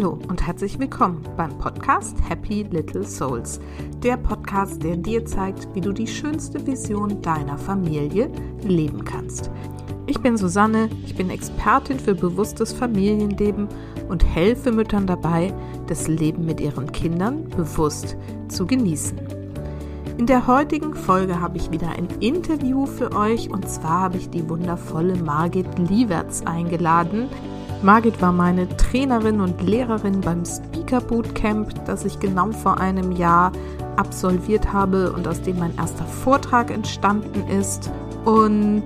Hallo und herzlich willkommen beim Podcast Happy Little Souls. Der Podcast, der dir zeigt, wie du die schönste Vision deiner Familie leben kannst. Ich bin Susanne, ich bin Expertin für bewusstes Familienleben und helfe Müttern dabei, das Leben mit ihren Kindern bewusst zu genießen. In der heutigen Folge habe ich wieder ein Interview für euch und zwar habe ich die wundervolle Margit Lieverts eingeladen. Margit war meine Trainerin und Lehrerin beim Speaker Bootcamp, das ich genau vor einem Jahr absolviert habe und aus dem mein erster Vortrag entstanden ist. Und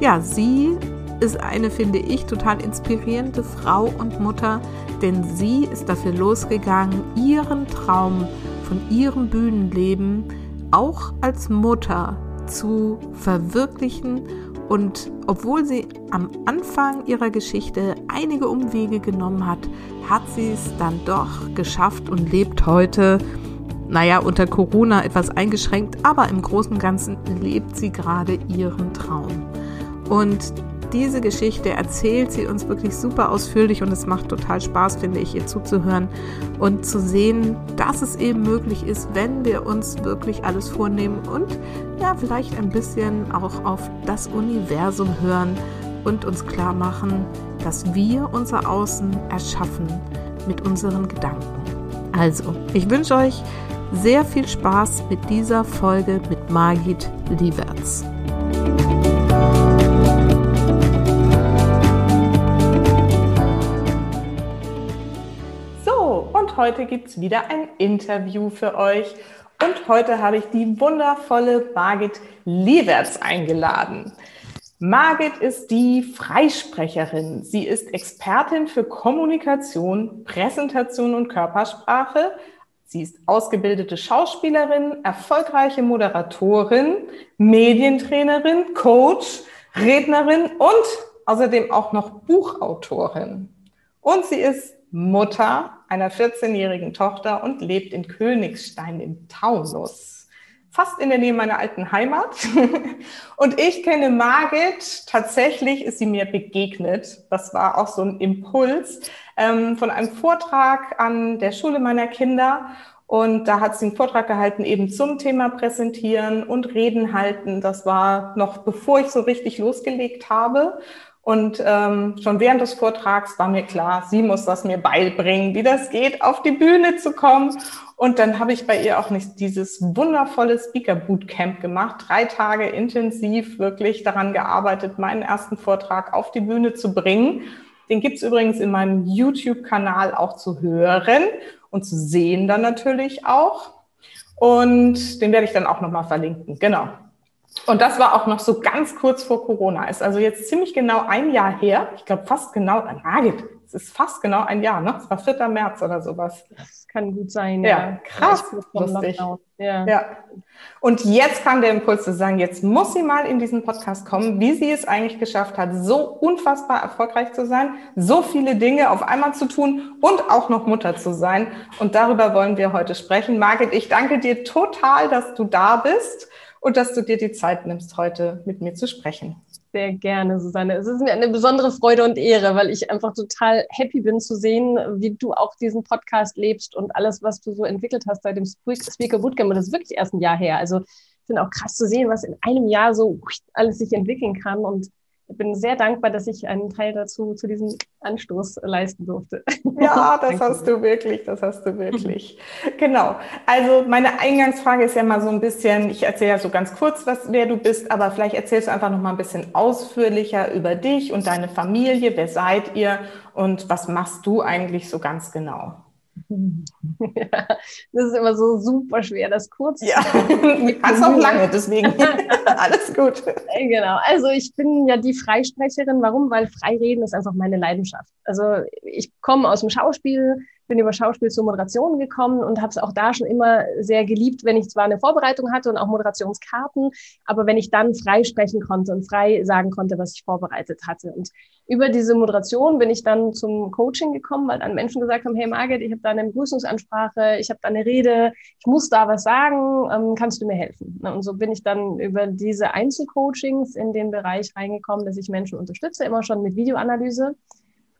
ja, sie ist eine, finde ich, total inspirierende Frau und Mutter, denn sie ist dafür losgegangen, ihren Traum von ihrem Bühnenleben auch als Mutter zu verwirklichen und obwohl sie am Anfang ihrer Geschichte einige Umwege genommen hat, hat sie es dann doch geschafft und lebt heute, naja, unter Corona etwas eingeschränkt, aber im Großen und Ganzen lebt sie gerade ihren Traum. Und diese Geschichte erzählt sie uns wirklich super ausführlich und es macht total Spaß, finde ich, ihr zuzuhören und zu sehen, dass es eben möglich ist, wenn wir uns wirklich alles vornehmen und ja, vielleicht ein bisschen auch auf das Universum hören und uns klar machen, dass wir unser Außen erschaffen mit unseren Gedanken. Also, ich wünsche euch sehr viel Spaß mit dieser Folge mit Margit Lieberts. Heute gibt es wieder ein Interview für euch. Und heute habe ich die wundervolle Margit Lieverts eingeladen. Margit ist die Freisprecherin. Sie ist Expertin für Kommunikation, Präsentation und Körpersprache. Sie ist ausgebildete Schauspielerin, erfolgreiche Moderatorin, Medientrainerin, Coach, Rednerin und außerdem auch noch Buchautorin. Und sie ist Mutter einer 14-jährigen Tochter und lebt in Königstein im Taunus, fast in der Nähe meiner alten Heimat. Und ich kenne Margit, tatsächlich ist sie mir begegnet. Das war auch so ein Impuls ähm, von einem Vortrag an der Schule meiner Kinder. Und da hat sie einen Vortrag gehalten, eben zum Thema Präsentieren und Reden halten. Das war noch bevor ich so richtig losgelegt habe. Und ähm, schon während des Vortrags war mir klar, sie muss das mir beibringen, wie das geht, auf die Bühne zu kommen. Und dann habe ich bei ihr auch nicht dieses wundervolle Speaker Bootcamp gemacht, drei Tage intensiv wirklich daran gearbeitet, meinen ersten Vortrag auf die Bühne zu bringen. Den gibt's übrigens in meinem YouTube-Kanal auch zu hören und zu sehen dann natürlich auch. Und den werde ich dann auch nochmal verlinken. Genau. Und das war auch noch so ganz kurz vor Corona. Ist also jetzt ziemlich genau ein Jahr her. Ich glaube fast genau, Margit, es ist fast genau ein Jahr, ne? Es war 4. März oder sowas. Das kann gut sein. Ja, ja. krass. Lustig. Ja. ja. Und jetzt kam der Impuls zu sagen, jetzt muss sie mal in diesen Podcast kommen, wie sie es eigentlich geschafft hat, so unfassbar erfolgreich zu sein, so viele Dinge auf einmal zu tun und auch noch Mutter zu sein. Und darüber wollen wir heute sprechen. Margit, ich danke dir total, dass du da bist und dass du dir die Zeit nimmst, heute mit mir zu sprechen. Sehr gerne, Susanne. Es ist mir eine besondere Freude und Ehre, weil ich einfach total happy bin zu sehen, wie du auch diesen Podcast lebst und alles, was du so entwickelt hast seit dem Speaker Bootcamp. Und das ist wirklich erst ein Jahr her. Also ich finde auch krass zu sehen, was in einem Jahr so alles sich entwickeln kann. Und bin sehr dankbar, dass ich einen Teil dazu zu diesem Anstoß leisten durfte. Ja, das hast du wirklich, das hast du wirklich. genau. Also meine Eingangsfrage ist ja mal so ein bisschen, ich erzähle ja so ganz kurz, was, wer du bist, aber vielleicht erzählst du einfach noch mal ein bisschen ausführlicher über dich und deine Familie. Wer seid ihr und was machst du eigentlich so ganz genau? Ja, das ist immer so super schwer, das kurz ja. zu Kannst auch lange, deswegen alles gut. Genau. Also ich bin ja die Freisprecherin. Warum? Weil Freireden ist einfach meine Leidenschaft. Also ich komme aus dem Schauspiel, bin über Schauspiel zur Moderation gekommen und habe es auch da schon immer sehr geliebt, wenn ich zwar eine Vorbereitung hatte und auch Moderationskarten, aber wenn ich dann frei sprechen konnte und frei sagen konnte, was ich vorbereitet hatte. Und über diese Moderation bin ich dann zum Coaching gekommen, weil dann Menschen gesagt haben, hey Margit, ich habe da eine Begrüßungsansprache, ich habe da eine Rede, ich muss da was sagen, ähm, kannst du mir helfen? Und so bin ich dann über diese Einzelcoachings in den Bereich reingekommen, dass ich Menschen unterstütze, immer schon mit Videoanalyse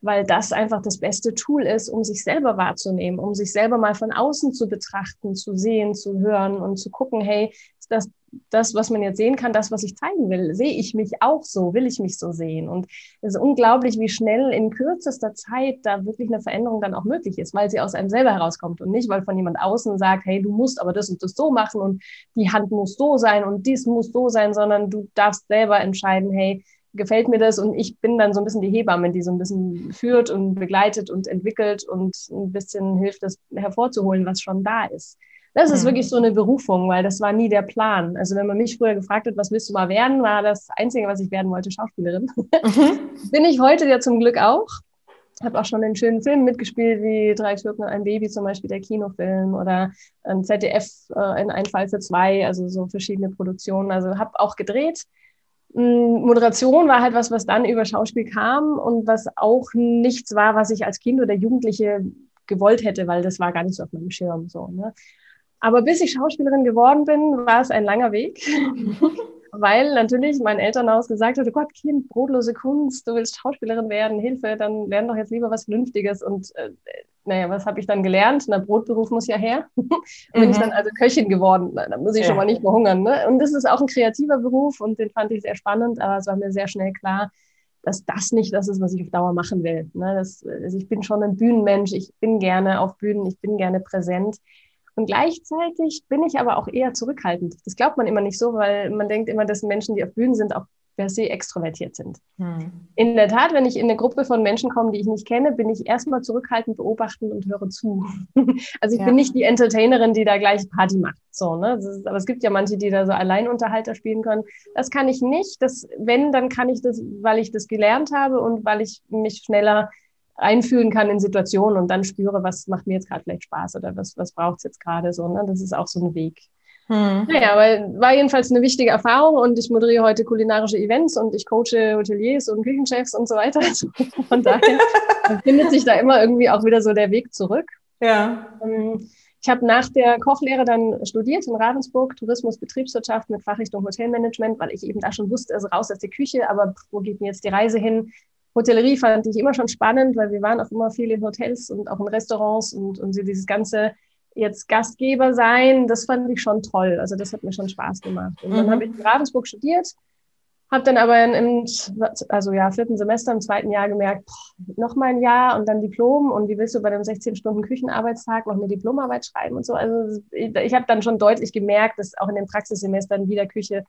weil das einfach das beste Tool ist, um sich selber wahrzunehmen, um sich selber mal von außen zu betrachten, zu sehen, zu hören und zu gucken, hey, ist das das, was man jetzt sehen kann, das, was ich zeigen will, sehe ich mich auch so, will ich mich so sehen. Und es ist unglaublich, wie schnell in kürzester Zeit da wirklich eine Veränderung dann auch möglich ist, weil sie aus einem selber herauskommt und nicht, weil von jemand außen sagt, hey, du musst aber das und das so machen und die Hand muss so sein und dies muss so sein, sondern du darfst selber entscheiden, hey, gefällt mir das und ich bin dann so ein bisschen die Hebamme, die so ein bisschen führt und begleitet und entwickelt und ein bisschen hilft, das hervorzuholen, was schon da ist. Das ist mhm. wirklich so eine Berufung, weil das war nie der Plan. Also wenn man mich früher gefragt hat, was willst du mal werden, war das Einzige, was ich werden wollte, Schauspielerin. Mhm. Bin ich heute ja zum Glück auch. Habe auch schon in schönen Filmen mitgespielt, wie Drei Türken und ein Baby zum Beispiel, der Kinofilm oder ein ZDF, äh, in Ein Fall für zwei, also so verschiedene Produktionen. Also habe auch gedreht Moderation war halt was, was dann über Schauspiel kam und was auch nichts war, was ich als Kind oder Jugendliche gewollt hätte, weil das war gar nicht so auf meinem Schirm so. Ne? Aber bis ich Schauspielerin geworden bin, war es ein langer Weg, weil natürlich mein Elternhaus gesagt hat, oh Gott, Kind, brotlose Kunst, du willst Schauspielerin werden, Hilfe, dann lern doch jetzt lieber was Vernünftiges und äh, naja, was habe ich dann gelernt? Na, Brotberuf muss ja her. und bin ich mhm. dann also Köchin geworden. Na, da muss ich ja. schon mal nicht mehr hungern. Ne? Und das ist auch ein kreativer Beruf und den fand ich sehr spannend, aber es war mir sehr schnell klar, dass das nicht das ist, was ich auf Dauer machen will. Ne? Das, also ich bin schon ein Bühnenmensch, ich bin gerne auf Bühnen, ich bin gerne präsent. Und gleichzeitig bin ich aber auch eher zurückhaltend. Das glaubt man immer nicht so, weil man denkt immer, dass Menschen, die auf Bühnen sind, auch per se extrovertiert sind. Hm. In der Tat, wenn ich in eine Gruppe von Menschen komme, die ich nicht kenne, bin ich erstmal zurückhaltend, beobachtend und höre zu. also ich ja. bin nicht die Entertainerin, die da gleich Party macht. So, ne? Ist, aber es gibt ja manche, die da so Alleinunterhalter spielen können. Das kann ich nicht. Das, wenn, dann kann ich das, weil ich das gelernt habe und weil ich mich schneller einfühlen kann in Situationen und dann spüre, was macht mir jetzt gerade vielleicht Spaß oder was, was braucht es jetzt gerade so. Ne? Das ist auch so ein Weg. Hm. Naja, aber war jedenfalls eine wichtige Erfahrung und ich moderiere heute kulinarische Events und ich coache Hoteliers und Küchenchefs und so weiter. Also von daher findet sich da immer irgendwie auch wieder so der Weg zurück. Ja. Ähm, ich habe nach der Kochlehre dann studiert in Ravensburg, Tourismus, Betriebswirtschaft mit Fachrichtung Hotelmanagement, weil ich eben da schon wusste, also raus aus der Küche, aber wo geht mir jetzt die Reise hin? Hotellerie fand ich immer schon spannend, weil wir waren auch immer viel in Hotels und auch in Restaurants und, und dieses ganze jetzt Gastgeber sein, das fand ich schon toll. Also das hat mir schon Spaß gemacht. Und dann mhm. habe ich in Ravensburg studiert, habe dann aber im also ja, vierten Semester, im zweiten Jahr gemerkt, boah, noch mal ein Jahr und dann Diplom und wie willst du bei einem 16-Stunden-Küchenarbeitstag noch eine Diplomarbeit schreiben und so. Also ich habe dann schon deutlich gemerkt, dass auch in den Praxissemestern wieder Küche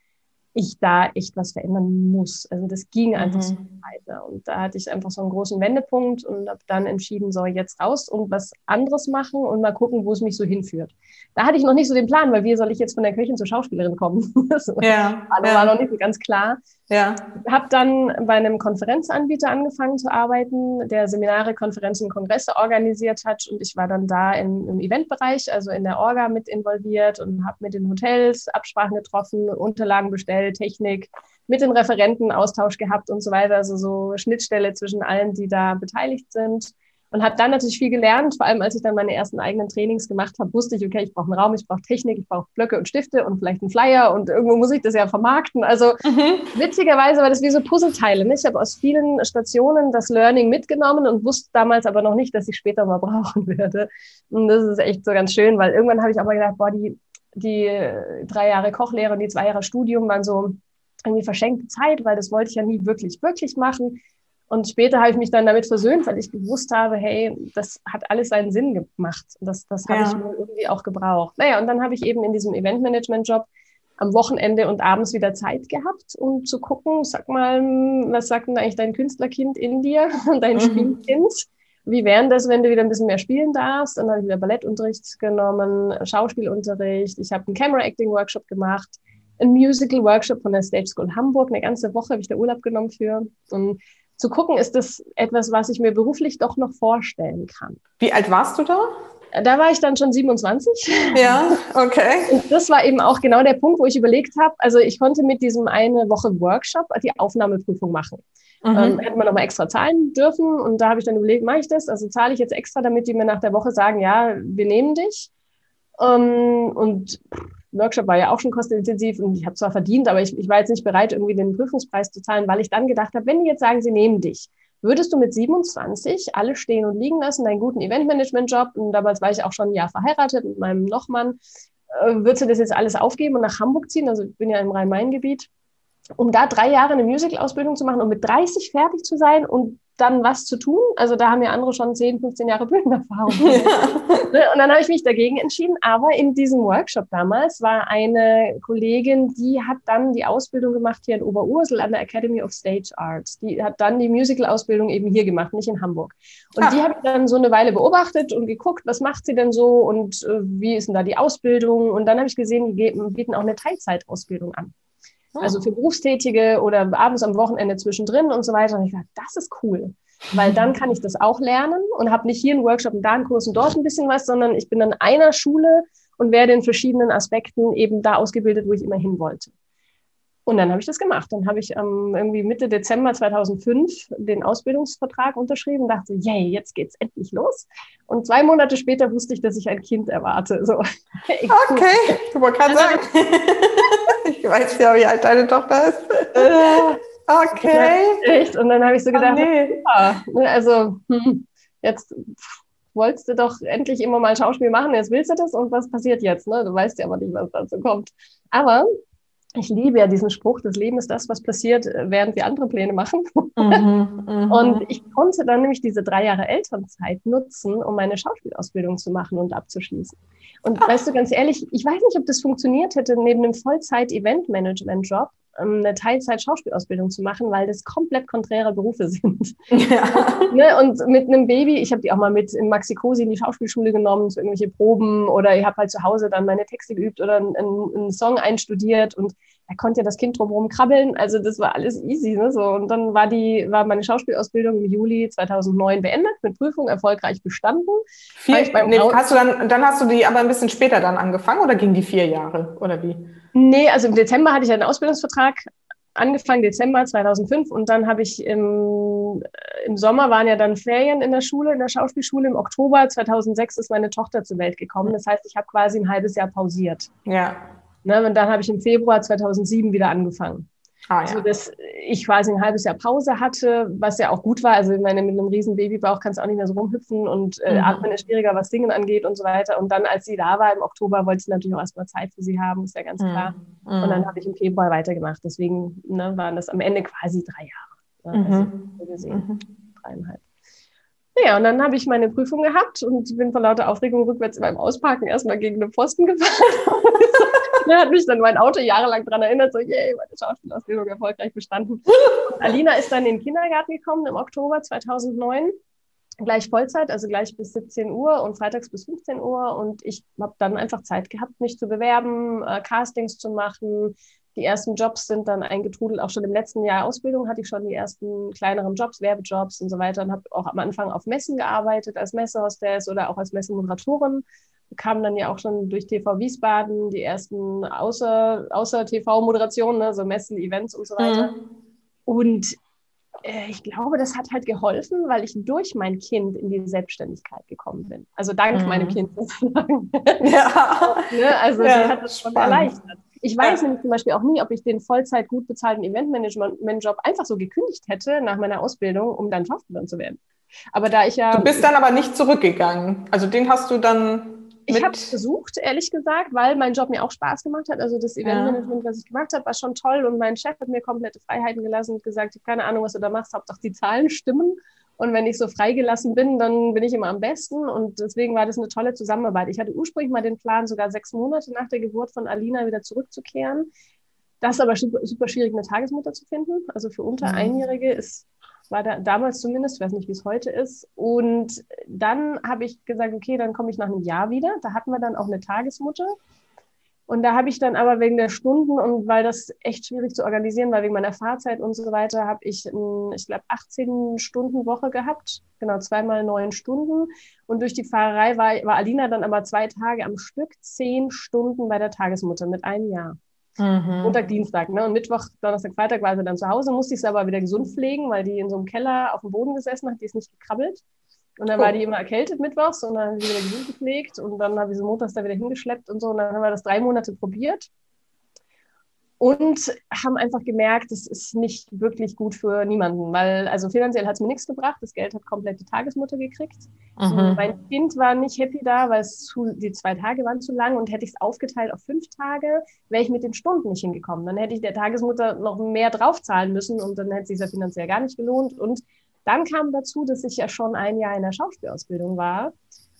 ich da echt was verändern muss. Also das ging einfach mhm. so weiter. Und da hatte ich einfach so einen großen Wendepunkt und habe dann entschieden, so jetzt raus und was anderes machen und mal gucken, wo es mich so hinführt. Da hatte ich noch nicht so den Plan, weil wie soll ich jetzt von der Köchin zur Schauspielerin kommen? das ja, war, ja. war noch nicht so ganz klar. Ja. Habe dann bei einem Konferenzanbieter angefangen zu arbeiten, der Seminare, Konferenzen, Kongresse organisiert hat. Und ich war dann da im, im Eventbereich, also in der Orga mit involviert und habe mit den Hotels Absprachen getroffen, Unterlagen bestellt, Technik, mit den Referenten Austausch gehabt und so weiter. Also so Schnittstelle zwischen allen, die da beteiligt sind und habe dann natürlich viel gelernt. Vor allem, als ich dann meine ersten eigenen Trainings gemacht habe, wusste ich, okay, ich brauche einen Raum, ich brauche Technik, ich brauche Blöcke und Stifte und vielleicht einen Flyer und irgendwo muss ich das ja vermarkten. Also mhm. witzigerweise war das wie so Puzzleteile. Ne? Ich habe aus vielen Stationen das Learning mitgenommen und wusste damals aber noch nicht, dass ich später mal brauchen werde. Und das ist echt so ganz schön, weil irgendwann habe ich aber gedacht, boah, die, die drei Jahre Kochlehre und die zwei Jahre Studium waren so irgendwie verschenkte Zeit, weil das wollte ich ja nie wirklich, wirklich machen. Und später habe ich mich dann damit versöhnt, weil ich gewusst habe, hey, das hat alles seinen Sinn gemacht. Das, das habe ja. ich mir irgendwie auch gebraucht. Naja, und dann habe ich eben in diesem Eventmanagement-Job am Wochenende und abends wieder Zeit gehabt, um zu gucken, sag mal, was sagt denn eigentlich dein Künstlerkind in dir, dein mhm. Spielkind? Wie wäre das, wenn du wieder ein bisschen mehr spielen darfst? Dann habe ich wieder Ballettunterricht genommen, Schauspielunterricht. Ich habe einen Camera-Acting-Workshop gemacht, einen Musical-Workshop von der Stage School Hamburg. Eine ganze Woche habe ich da Urlaub genommen für. Und zu gucken, ist das etwas, was ich mir beruflich doch noch vorstellen kann. Wie alt warst du da? Da war ich dann schon 27. Ja, okay. Und das war eben auch genau der Punkt, wo ich überlegt habe, also ich konnte mit diesem eine Woche Workshop die Aufnahmeprüfung machen. Mhm. Ähm, hätte man nochmal extra zahlen dürfen und da habe ich dann überlegt, mache ich das? Also zahle ich jetzt extra, damit die mir nach der Woche sagen, ja, wir nehmen dich. Ähm, und Workshop war ja auch schon kostenintensiv und ich habe zwar verdient, aber ich, ich war jetzt nicht bereit, irgendwie den Prüfungspreis zu zahlen, weil ich dann gedacht habe, wenn die jetzt sagen, sie nehmen dich, würdest du mit 27 alles stehen und liegen lassen, deinen guten Eventmanagement-Job, und damals war ich auch schon ein Jahr verheiratet mit meinem Nochmann, äh, würdest du das jetzt alles aufgeben und nach Hamburg ziehen? Also ich bin ja im Rhein-Main-Gebiet. Um da drei Jahre eine Musical-Ausbildung zu machen und mit 30 fertig zu sein und dann was zu tun. Also da haben ja andere schon 10, 15 Jahre Bühnenerfahrung. Ja. und dann habe ich mich dagegen entschieden. Aber in diesem Workshop damals war eine Kollegin, die hat dann die Ausbildung gemacht hier in Oberursel an der Academy of Stage Arts. Die hat dann die Musical-Ausbildung eben hier gemacht, nicht in Hamburg. Und ah. die habe ich dann so eine Weile beobachtet und geguckt, was macht sie denn so und äh, wie ist denn da die Ausbildung. Und dann habe ich gesehen, die bieten auch eine Teilzeitausbildung an. Also für Berufstätige oder abends am Wochenende zwischendrin und so weiter. Und ich dachte, das ist cool. Weil dann kann ich das auch lernen und habe nicht hier einen Workshop und da einen Kurs und dort ein bisschen was, sondern ich bin an einer Schule und werde in verschiedenen Aspekten eben da ausgebildet, wo ich immer hin wollte. Und dann habe ich das gemacht. Dann habe ich ähm, irgendwie Mitte Dezember 2005 den Ausbildungsvertrag unterschrieben, dachte, yay, jetzt geht's endlich los. Und zwei Monate später wusste ich, dass ich ein Kind erwarte. So. Okay, ich wollte gerade sagen. ich weiß ja, wie alt deine Tochter ist. Äh, okay. Ja, echt. Und dann habe ich so gedacht, oh, nee. ne, also hm, jetzt wolltest du doch endlich immer mal Schauspiel machen, jetzt willst du das und was passiert jetzt? Ne? Du weißt ja aber nicht, was dazu kommt. Aber ich liebe ja diesen Spruch, das Leben ist das, was passiert, äh, während wir andere Pläne machen. Mhm, mhm, und ich konnte dann nämlich diese drei Jahre Elternzeit nutzen, um meine Schauspielausbildung zu machen und abzuschließen. Und Ach. weißt du, ganz ehrlich, ich weiß nicht, ob das funktioniert hätte, neben einem Vollzeit-Event-Management-Job eine Teilzeit-Schauspielausbildung zu machen, weil das komplett konträre Berufe sind. Ja. ne? Und mit einem Baby, ich habe die auch mal mit in Maxi Cosi in die Schauspielschule genommen, zu irgendwelche Proben oder ich habe halt zu Hause dann meine Texte geübt oder einen, einen Song einstudiert und da konnte ja das Kind drumherum krabbeln. Also das war alles easy. Ne? So, und dann war die, war meine Schauspielausbildung im Juli 2009 beendet, mit Prüfung erfolgreich bestanden. Vier, nee, hast du dann, dann hast du die aber ein bisschen später dann angefangen oder ging die vier Jahre oder wie? Nee, also im Dezember hatte ich einen Ausbildungsvertrag angefangen, Dezember 2005 und dann habe ich im, im Sommer waren ja dann Ferien in der Schule, in der Schauspielschule. Im Oktober 2006 ist meine Tochter zur Welt gekommen. Das heißt, ich habe quasi ein halbes Jahr pausiert. Ja. Ne, und dann habe ich im Februar 2007 wieder angefangen. Ah, ja. Also, dass ich quasi ein halbes Jahr Pause hatte, was ja auch gut war. Also, ich meine, mit einem riesen Babybauch kannst du auch nicht mehr so rumhüpfen und äh, mhm. atmen ist schwieriger, was Singen angeht und so weiter. Und dann, als sie da war im Oktober, wollte ich natürlich auch erstmal Zeit für sie haben, ist ja ganz mhm. klar. Mhm. Und dann habe ich im Februar weitergemacht. Deswegen ne, waren das am Ende quasi drei Jahre. Ne, also, mhm. so gesehen, mhm. dreieinhalb. Naja, und dann habe ich meine Prüfung gehabt und bin vor lauter Aufregung rückwärts beim Ausparken erstmal gegen den Pfosten gefahren. da hat mich dann mein Auto jahrelang daran erinnert, so, yay, meine Schauspielausbildung erfolgreich bestanden. Und Alina ist dann in den Kindergarten gekommen im Oktober 2009 gleich Vollzeit, also gleich bis 17 Uhr und freitags bis 15 Uhr. Und ich habe dann einfach Zeit gehabt, mich zu bewerben, äh, Castings zu machen. Die ersten Jobs sind dann eingetrudelt. Auch schon im letzten Jahr Ausbildung hatte ich schon die ersten kleineren Jobs, Werbejobs und so weiter. Und habe auch am Anfang auf Messen gearbeitet, als Messehostess oder auch als Messemoderatorin kamen dann ja auch schon durch TV Wiesbaden die ersten außer, außer TV-Moderationen, ne, so Messen, Events und so weiter. Mhm. Und äh, ich glaube, das hat halt geholfen, weil ich durch mein Kind in die Selbstständigkeit gekommen bin. Also dank mhm. meinem Kind sozusagen. Ja. ne, also ja, sie hat das schon erleichtert. Ich weiß ja. nämlich zum Beispiel auch nie, ob ich den Vollzeit gut bezahlten Eventmanagement-Job einfach so gekündigt hätte nach meiner Ausbildung, um dann Schauspielerin zu werden. Aber da ich ja. Du bist dann aber nicht zurückgegangen. Also den hast du dann ich habe es versucht, ehrlich gesagt, weil mein Job mir auch Spaß gemacht hat. Also das Eventmanagement, ja. was ich gemacht habe, war schon toll und mein Chef hat mir komplette Freiheiten gelassen und gesagt, ich habe keine Ahnung, was du da machst, Hauptsache die Zahlen stimmen. Und wenn ich so freigelassen bin, dann bin ich immer am besten. Und deswegen war das eine tolle Zusammenarbeit. Ich hatte ursprünglich mal den Plan, sogar sechs Monate nach der Geburt von Alina wieder zurückzukehren. Das ist aber super, super schwierig, eine Tagesmutter zu finden. Also für unter mhm. Einjährige ist war da, damals zumindest, ich weiß nicht, wie es heute ist. Und dann habe ich gesagt, okay, dann komme ich nach einem Jahr wieder. Da hatten wir dann auch eine Tagesmutter. Und da habe ich dann aber wegen der Stunden und weil das echt schwierig zu organisieren war, wegen meiner Fahrzeit und so weiter, habe ich, ein, ich glaube, 18 Stunden Woche gehabt. Genau, zweimal neun Stunden. Und durch die Fahrerei war, war Alina dann aber zwei Tage am Stück, zehn Stunden bei der Tagesmutter mit einem Jahr. Mhm. Montag, Dienstag. Ne? Und Mittwoch, Donnerstag, Freitag war sie dann zu Hause, musste ich sie aber wieder gesund pflegen, weil die in so einem Keller auf dem Boden gesessen hat, die ist nicht gekrabbelt. Und dann oh. war die immer erkältet mittwochs und dann habe ich sie wieder gesund gepflegt und dann habe ich sie montags da wieder hingeschleppt und so. Und dann haben wir das drei Monate probiert. Und haben einfach gemerkt, es ist nicht wirklich gut für niemanden, weil also finanziell hat es mir nichts gebracht. Das Geld hat komplett die Tagesmutter gekriegt. Mhm. Mein Kind war nicht happy da, weil es zu, die zwei Tage waren zu lang und hätte ich es aufgeteilt auf fünf Tage, wäre ich mit den Stunden nicht hingekommen. Dann hätte ich der Tagesmutter noch mehr draufzahlen müssen und dann hätte es sich ja finanziell gar nicht gelohnt. Und dann kam dazu, dass ich ja schon ein Jahr in der Schauspielausbildung war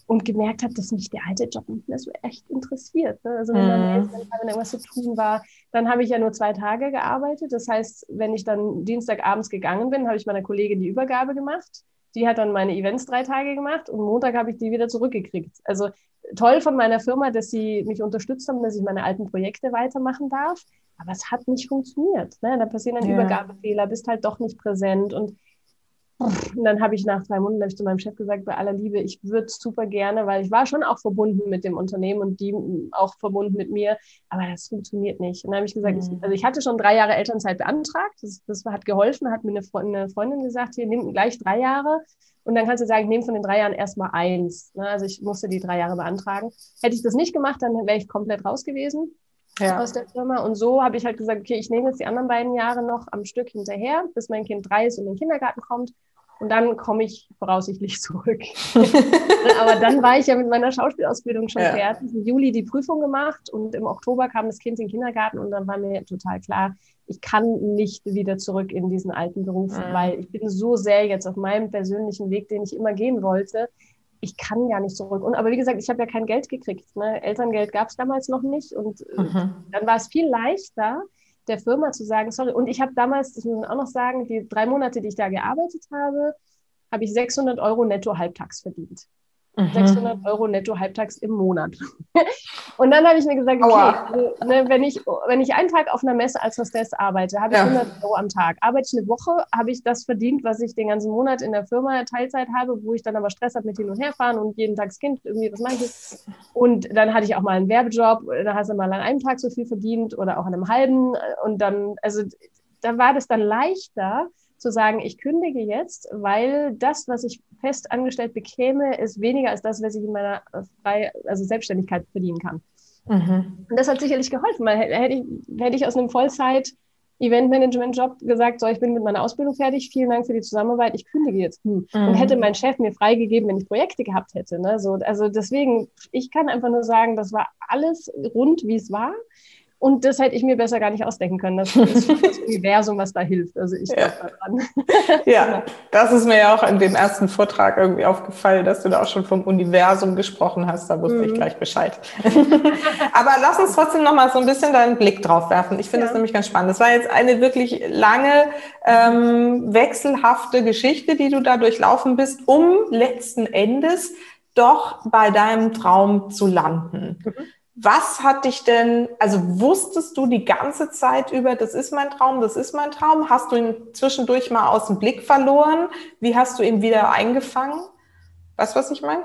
und gemerkt habe, dass mich der alte Job nicht mehr so echt interessiert. Ne? Also wenn dann mhm. wenn irgendwas zu tun war, dann habe ich ja nur zwei Tage gearbeitet. Das heißt, wenn ich dann Dienstagabends gegangen bin, habe ich meiner Kollegin die Übergabe gemacht. Die hat dann meine Events drei Tage gemacht und Montag habe ich die wieder zurückgekriegt. Also toll von meiner Firma, dass sie mich unterstützt haben, dass ich meine alten Projekte weitermachen darf. Aber es hat nicht funktioniert. Ne? Da passieren dann ja. Übergabefehler, bist halt doch nicht präsent und und dann habe ich nach drei Monaten ich zu meinem Chef gesagt, bei aller Liebe, ich würde es super gerne, weil ich war schon auch verbunden mit dem Unternehmen und die auch verbunden mit mir, aber das funktioniert nicht. Und dann habe ich gesagt, mhm. ich, also ich hatte schon drei Jahre Elternzeit beantragt, das, das hat geholfen, hat mir eine, Freundin, eine Freundin gesagt, hier, nimm gleich drei Jahre und dann kannst du sagen, ich nehme von den drei Jahren erstmal eins. Ne? Also ich musste die drei Jahre beantragen. Hätte ich das nicht gemacht, dann wäre ich komplett raus gewesen. Ja. aus der Firma. Und so habe ich halt gesagt, okay, ich nehme jetzt die anderen beiden Jahre noch am Stück hinterher, bis mein Kind drei ist und in den Kindergarten kommt. Und dann komme ich voraussichtlich zurück. Aber dann war ich ja mit meiner Schauspielausbildung schon ja. fertig. Im Juli die Prüfung gemacht und im Oktober kam das Kind in den Kindergarten und dann war mir total klar, ich kann nicht wieder zurück in diesen alten Beruf, mhm. weil ich bin so sehr jetzt auf meinem persönlichen Weg, den ich immer gehen wollte. Ich kann gar nicht zurück. Und, aber wie gesagt, ich habe ja kein Geld gekriegt. Ne? Elterngeld gab es damals noch nicht. Und äh, mhm. dann war es viel leichter, der Firma zu sagen, sorry, und ich habe damals, das muss man auch noch sagen, die drei Monate, die ich da gearbeitet habe, habe ich 600 Euro netto halbtags verdient. Mhm. 600 Euro netto halbtags im Monat. und dann habe ich mir gesagt, okay, also, ne, wenn, ich, wenn ich einen Tag auf einer Messe als Hostess arbeite, habe ich ja. 100 Euro am Tag. Arbeite ich eine Woche, habe ich das verdient, was ich den ganzen Monat in der Firma Teilzeit habe, wo ich dann aber Stress habe mit hin und her fahren und jeden Tag das Kind irgendwie, was mache ich? Und dann hatte ich auch mal einen Werbejob, da hast du mal an einem Tag so viel verdient oder auch an einem halben. Und dann, also da war das dann leichter, zu sagen, ich kündige jetzt, weil das, was ich fest angestellt bekäme, ist weniger als das, was ich in meiner äh, Frei also Selbstständigkeit verdienen kann. Mhm. Und das hat sicherlich geholfen, weil hätte ich, hätte ich aus einem Vollzeit Eventmanagement-Job gesagt, so, ich bin mit meiner Ausbildung fertig, vielen Dank für die Zusammenarbeit, ich kündige jetzt. Hm. Mhm. Und hätte mein Chef mir freigegeben, wenn ich Projekte gehabt hätte. Ne? So, also deswegen, ich kann einfach nur sagen, das war alles rund, wie es war. Und das hätte ich mir besser gar nicht ausdenken können. Das ist das Universum, was da hilft. Also ich ja. daran. Ja, das ist mir ja auch in dem ersten Vortrag irgendwie aufgefallen, dass du da auch schon vom Universum gesprochen hast. Da wusste mhm. ich gleich Bescheid. Aber lass uns trotzdem noch mal so ein bisschen deinen Blick drauf werfen. Ich finde ja. das nämlich ganz spannend. Das war jetzt eine wirklich lange, ähm, wechselhafte Geschichte, die du da durchlaufen bist, um letzten Endes doch bei deinem Traum zu landen. Mhm. Was hat dich denn, also wusstest du die ganze Zeit über, das ist mein Traum, das ist mein Traum? Hast du ihn zwischendurch mal aus dem Blick verloren? Wie hast du ihn wieder eingefangen? Weißt du, was ich meine?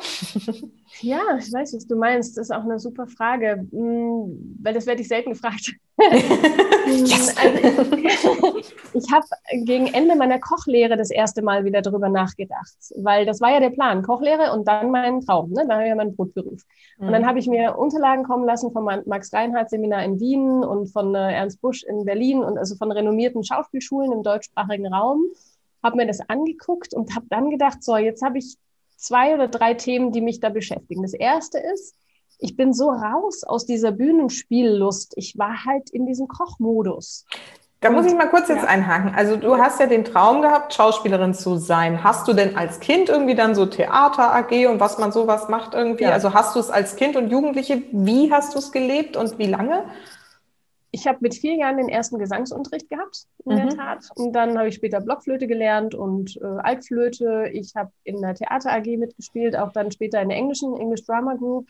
Ja, ich weiß, was du meinst. Das ist auch eine super Frage, hm, weil das werde ich selten gefragt. yes. also ich, ich habe gegen Ende meiner Kochlehre das erste Mal wieder darüber nachgedacht, weil das war ja der Plan, Kochlehre und dann mein Traum, ne? dann habe ich ja meinen Brotberuf. Mhm. Und dann mhm. habe ich mir Unterlagen kommen lassen vom Max Reinhardt Seminar in Wien und von äh, Ernst Busch in Berlin und also von renommierten Schauspielschulen im deutschsprachigen Raum, habe mir das angeguckt und habe dann gedacht, so, jetzt habe ich zwei oder drei Themen, die mich da beschäftigen. Das erste ist, ich bin so raus aus dieser Bühnenspiellust. Ich war halt in diesem Kochmodus. Da muss ich mal kurz jetzt ja. einhaken. Also du hast ja den Traum gehabt, Schauspielerin zu sein. Hast du denn als Kind irgendwie dann so Theater AG und was man sowas macht irgendwie? Ja. Also hast du es als Kind und Jugendliche, wie hast du es gelebt und wie lange? Ich habe mit vier Jahren den ersten Gesangsunterricht gehabt, in mhm. der Tat. Und dann habe ich später Blockflöte gelernt und äh, Altflöte. Ich habe in der Theater AG mitgespielt, auch dann später in der englischen English Drama Group.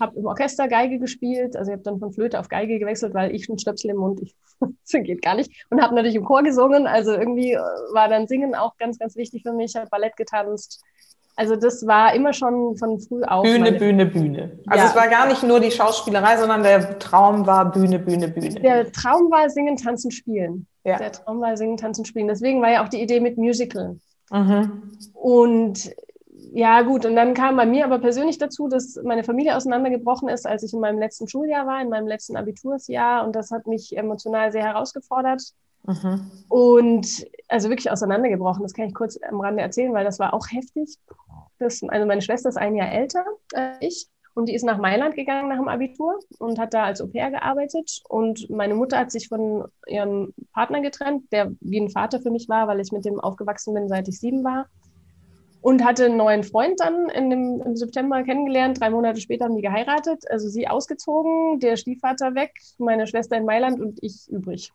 Habe im Orchester Geige gespielt. Also ich habe dann von Flöte auf Geige gewechselt, weil ich einen Stöpsel im Mund, ich, das geht gar nicht. Und habe natürlich im Chor gesungen. Also irgendwie äh, war dann Singen auch ganz, ganz wichtig für mich. Ich habe Ballett getanzt. Also das war immer schon von früh auf. Bühne, Bühne, Bühne. Also ja. es war gar nicht nur die Schauspielerei, sondern der Traum war Bühne, Bühne, Bühne. Der Traum war Singen, Tanzen, Spielen. Ja. Der Traum war Singen, Tanzen, Spielen. Deswegen war ja auch die Idee mit Musical. Mhm. Und ja, gut, und dann kam bei mir aber persönlich dazu, dass meine Familie auseinandergebrochen ist, als ich in meinem letzten Schuljahr war, in meinem letzten Abitursjahr. Und das hat mich emotional sehr herausgefordert. Mhm. Und also wirklich auseinandergebrochen. Das kann ich kurz am Rande erzählen, weil das war auch heftig. Das, also meine Schwester ist ein Jahr älter als ich. Und die ist nach Mailand gegangen nach dem Abitur und hat da als Au pair gearbeitet. Und meine Mutter hat sich von ihrem Partner getrennt, der wie ein Vater für mich war, weil ich mit dem aufgewachsen bin, seit ich sieben war und hatte einen neuen Freund dann dem, im September kennengelernt. Drei Monate später haben die geheiratet. Also sie ausgezogen, der Stiefvater weg, meine Schwester in Mailand und ich übrig.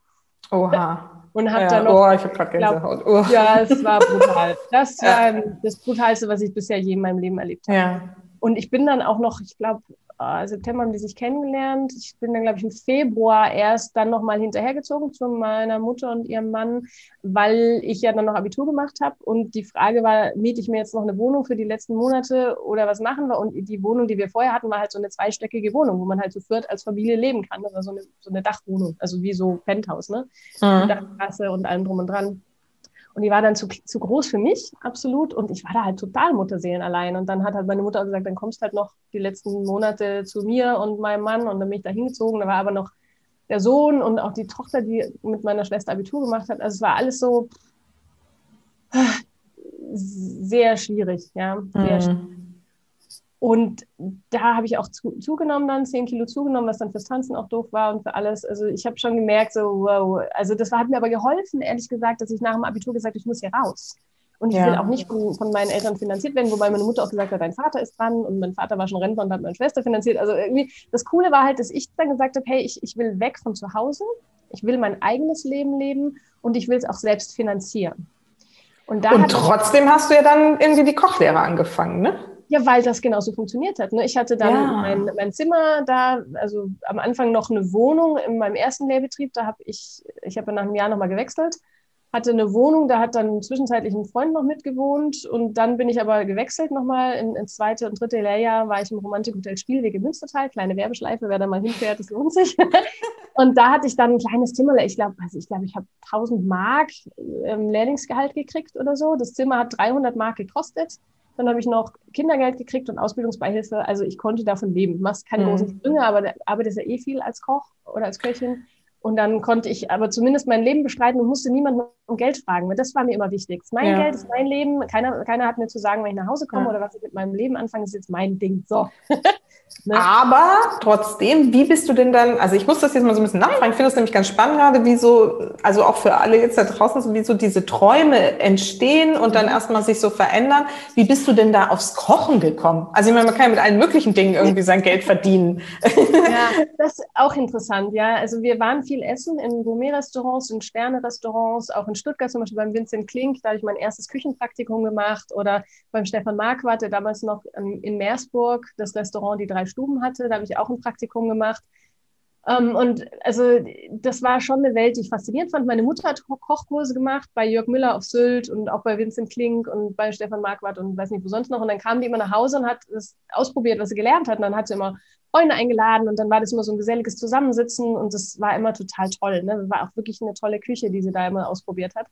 Oha. Und habe ja, dann noch. Oh, ich habe gerade Gänsehaut. Oh. Ja, es war brutal. Das war ja. das Brutalste, was ich bisher je in meinem Leben erlebt habe. Ja. Und ich bin dann auch noch, ich glaube, äh, September haben die sich kennengelernt. Ich bin dann, glaube ich, im Februar erst dann nochmal hinterhergezogen zu meiner Mutter und ihrem Mann, weil ich ja dann noch Abitur gemacht habe. Und die Frage war, miete ich mir jetzt noch eine Wohnung für die letzten Monate oder was machen wir? Und die Wohnung, die wir vorher hatten, war halt so eine zweistöckige Wohnung, wo man halt zu viert als Familie leben kann. Das war so eine, so eine Dachwohnung, also wie so Penthouse, ne? Mhm. Dachterrasse und allem drum und dran. Und die war dann zu, zu groß für mich, absolut. Und ich war da halt total Mutterseelen allein. Und dann hat halt meine Mutter gesagt, dann kommst halt noch die letzten Monate zu mir und meinem Mann. Und dann bin ich da hingezogen. Da war aber noch der Sohn und auch die Tochter, die mit meiner Schwester Abitur gemacht hat. Also es war alles so sehr schwierig, ja. Sehr mhm. schwierig. Und da habe ich auch zu, zugenommen dann, 10 Kilo zugenommen, was dann fürs Tanzen auch doof war und für alles. Also ich habe schon gemerkt, so wow, also das hat mir aber geholfen, ehrlich gesagt, dass ich nach dem Abitur gesagt habe, ich muss hier raus. Und ich ja. will auch nicht von, von, meinen Eltern finanziert werden, wobei meine Mutter auch gesagt hat, dein Vater ist dran und mein Vater war schon Rentner und hat meine Schwester finanziert. Also irgendwie, das Coole war halt, dass ich dann gesagt habe, hey, ich, ich will weg von zu Hause, ich will mein eigenes Leben leben und ich will es auch selbst finanzieren. Und, und trotzdem hast du ja dann irgendwie die Kochlehre angefangen, ne? Ja, weil das genauso funktioniert hat. Ne? Ich hatte dann ja. mein, mein Zimmer da, also am Anfang noch eine Wohnung in meinem ersten Lehrbetrieb. Da habe ich, ich habe nach einem Jahr nochmal gewechselt, hatte eine Wohnung, da hat dann zwischenzeitlich ein Freund noch mitgewohnt und dann bin ich aber gewechselt nochmal. In, ins zweite und dritte Lehrjahr war ich im Romantikhotel Spielwege Münstertal, kleine Werbeschleife, wer da mal hinfährt, das lohnt sich. und da hatte ich dann ein kleines Zimmer, ich glaube, also ich glaube, ich habe 1000 Mark ähm, Lehrlingsgehalt gekriegt oder so. Das Zimmer hat 300 Mark gekostet. Dann habe ich noch Kindergeld gekriegt und Ausbildungsbeihilfe. Also ich konnte davon leben. Machst keine mhm. großen Sprünge, aber arbeitest ja eh viel als Koch oder als Köchin. Und dann konnte ich aber zumindest mein Leben bestreiten und musste niemanden um Geld fragen, weil das war mir immer wichtig. Mein ja. Geld, ist mein Leben. Keiner, keiner hat mir zu sagen, wenn ich nach Hause komme ja. oder was ich mit meinem Leben anfange, ist jetzt mein Ding. So. Ne? Aber trotzdem, wie bist du denn dann, also ich muss das jetzt mal so ein bisschen nachfragen, ich finde das nämlich ganz spannend gerade, wie so, also auch für alle jetzt da draußen, so wie so diese Träume entstehen und dann mhm. erstmal sich so verändern. Wie bist du denn da aufs Kochen gekommen? Also ich meine, man kann ja mit allen möglichen Dingen irgendwie sein Geld verdienen. Ja, das ist auch interessant, ja. Also wir waren viel essen in Gourmet-Restaurants, in Sterne-Restaurants, auch in Stuttgart zum Beispiel beim Vincent Klink, da habe ich mein erstes Küchenpraktikum gemacht oder beim Stefan Marquardt, der damals noch in Meersburg das Restaurant Die drei Stuben hatte. Da habe ich auch ein Praktikum gemacht. Ähm, und also das war schon eine Welt, die ich faszinierend fand. Meine Mutter hat Kochkurse gemacht bei Jörg Müller auf Sylt und auch bei Vincent Klink und bei Stefan Marquardt und weiß nicht wo sonst noch. Und dann kam die immer nach Hause und hat das ausprobiert, was sie gelernt hat. Und dann hat sie immer Freunde eingeladen und dann war das immer so ein geselliges Zusammensitzen und das war immer total toll. Ne? War auch wirklich eine tolle Küche, die sie da immer ausprobiert hat.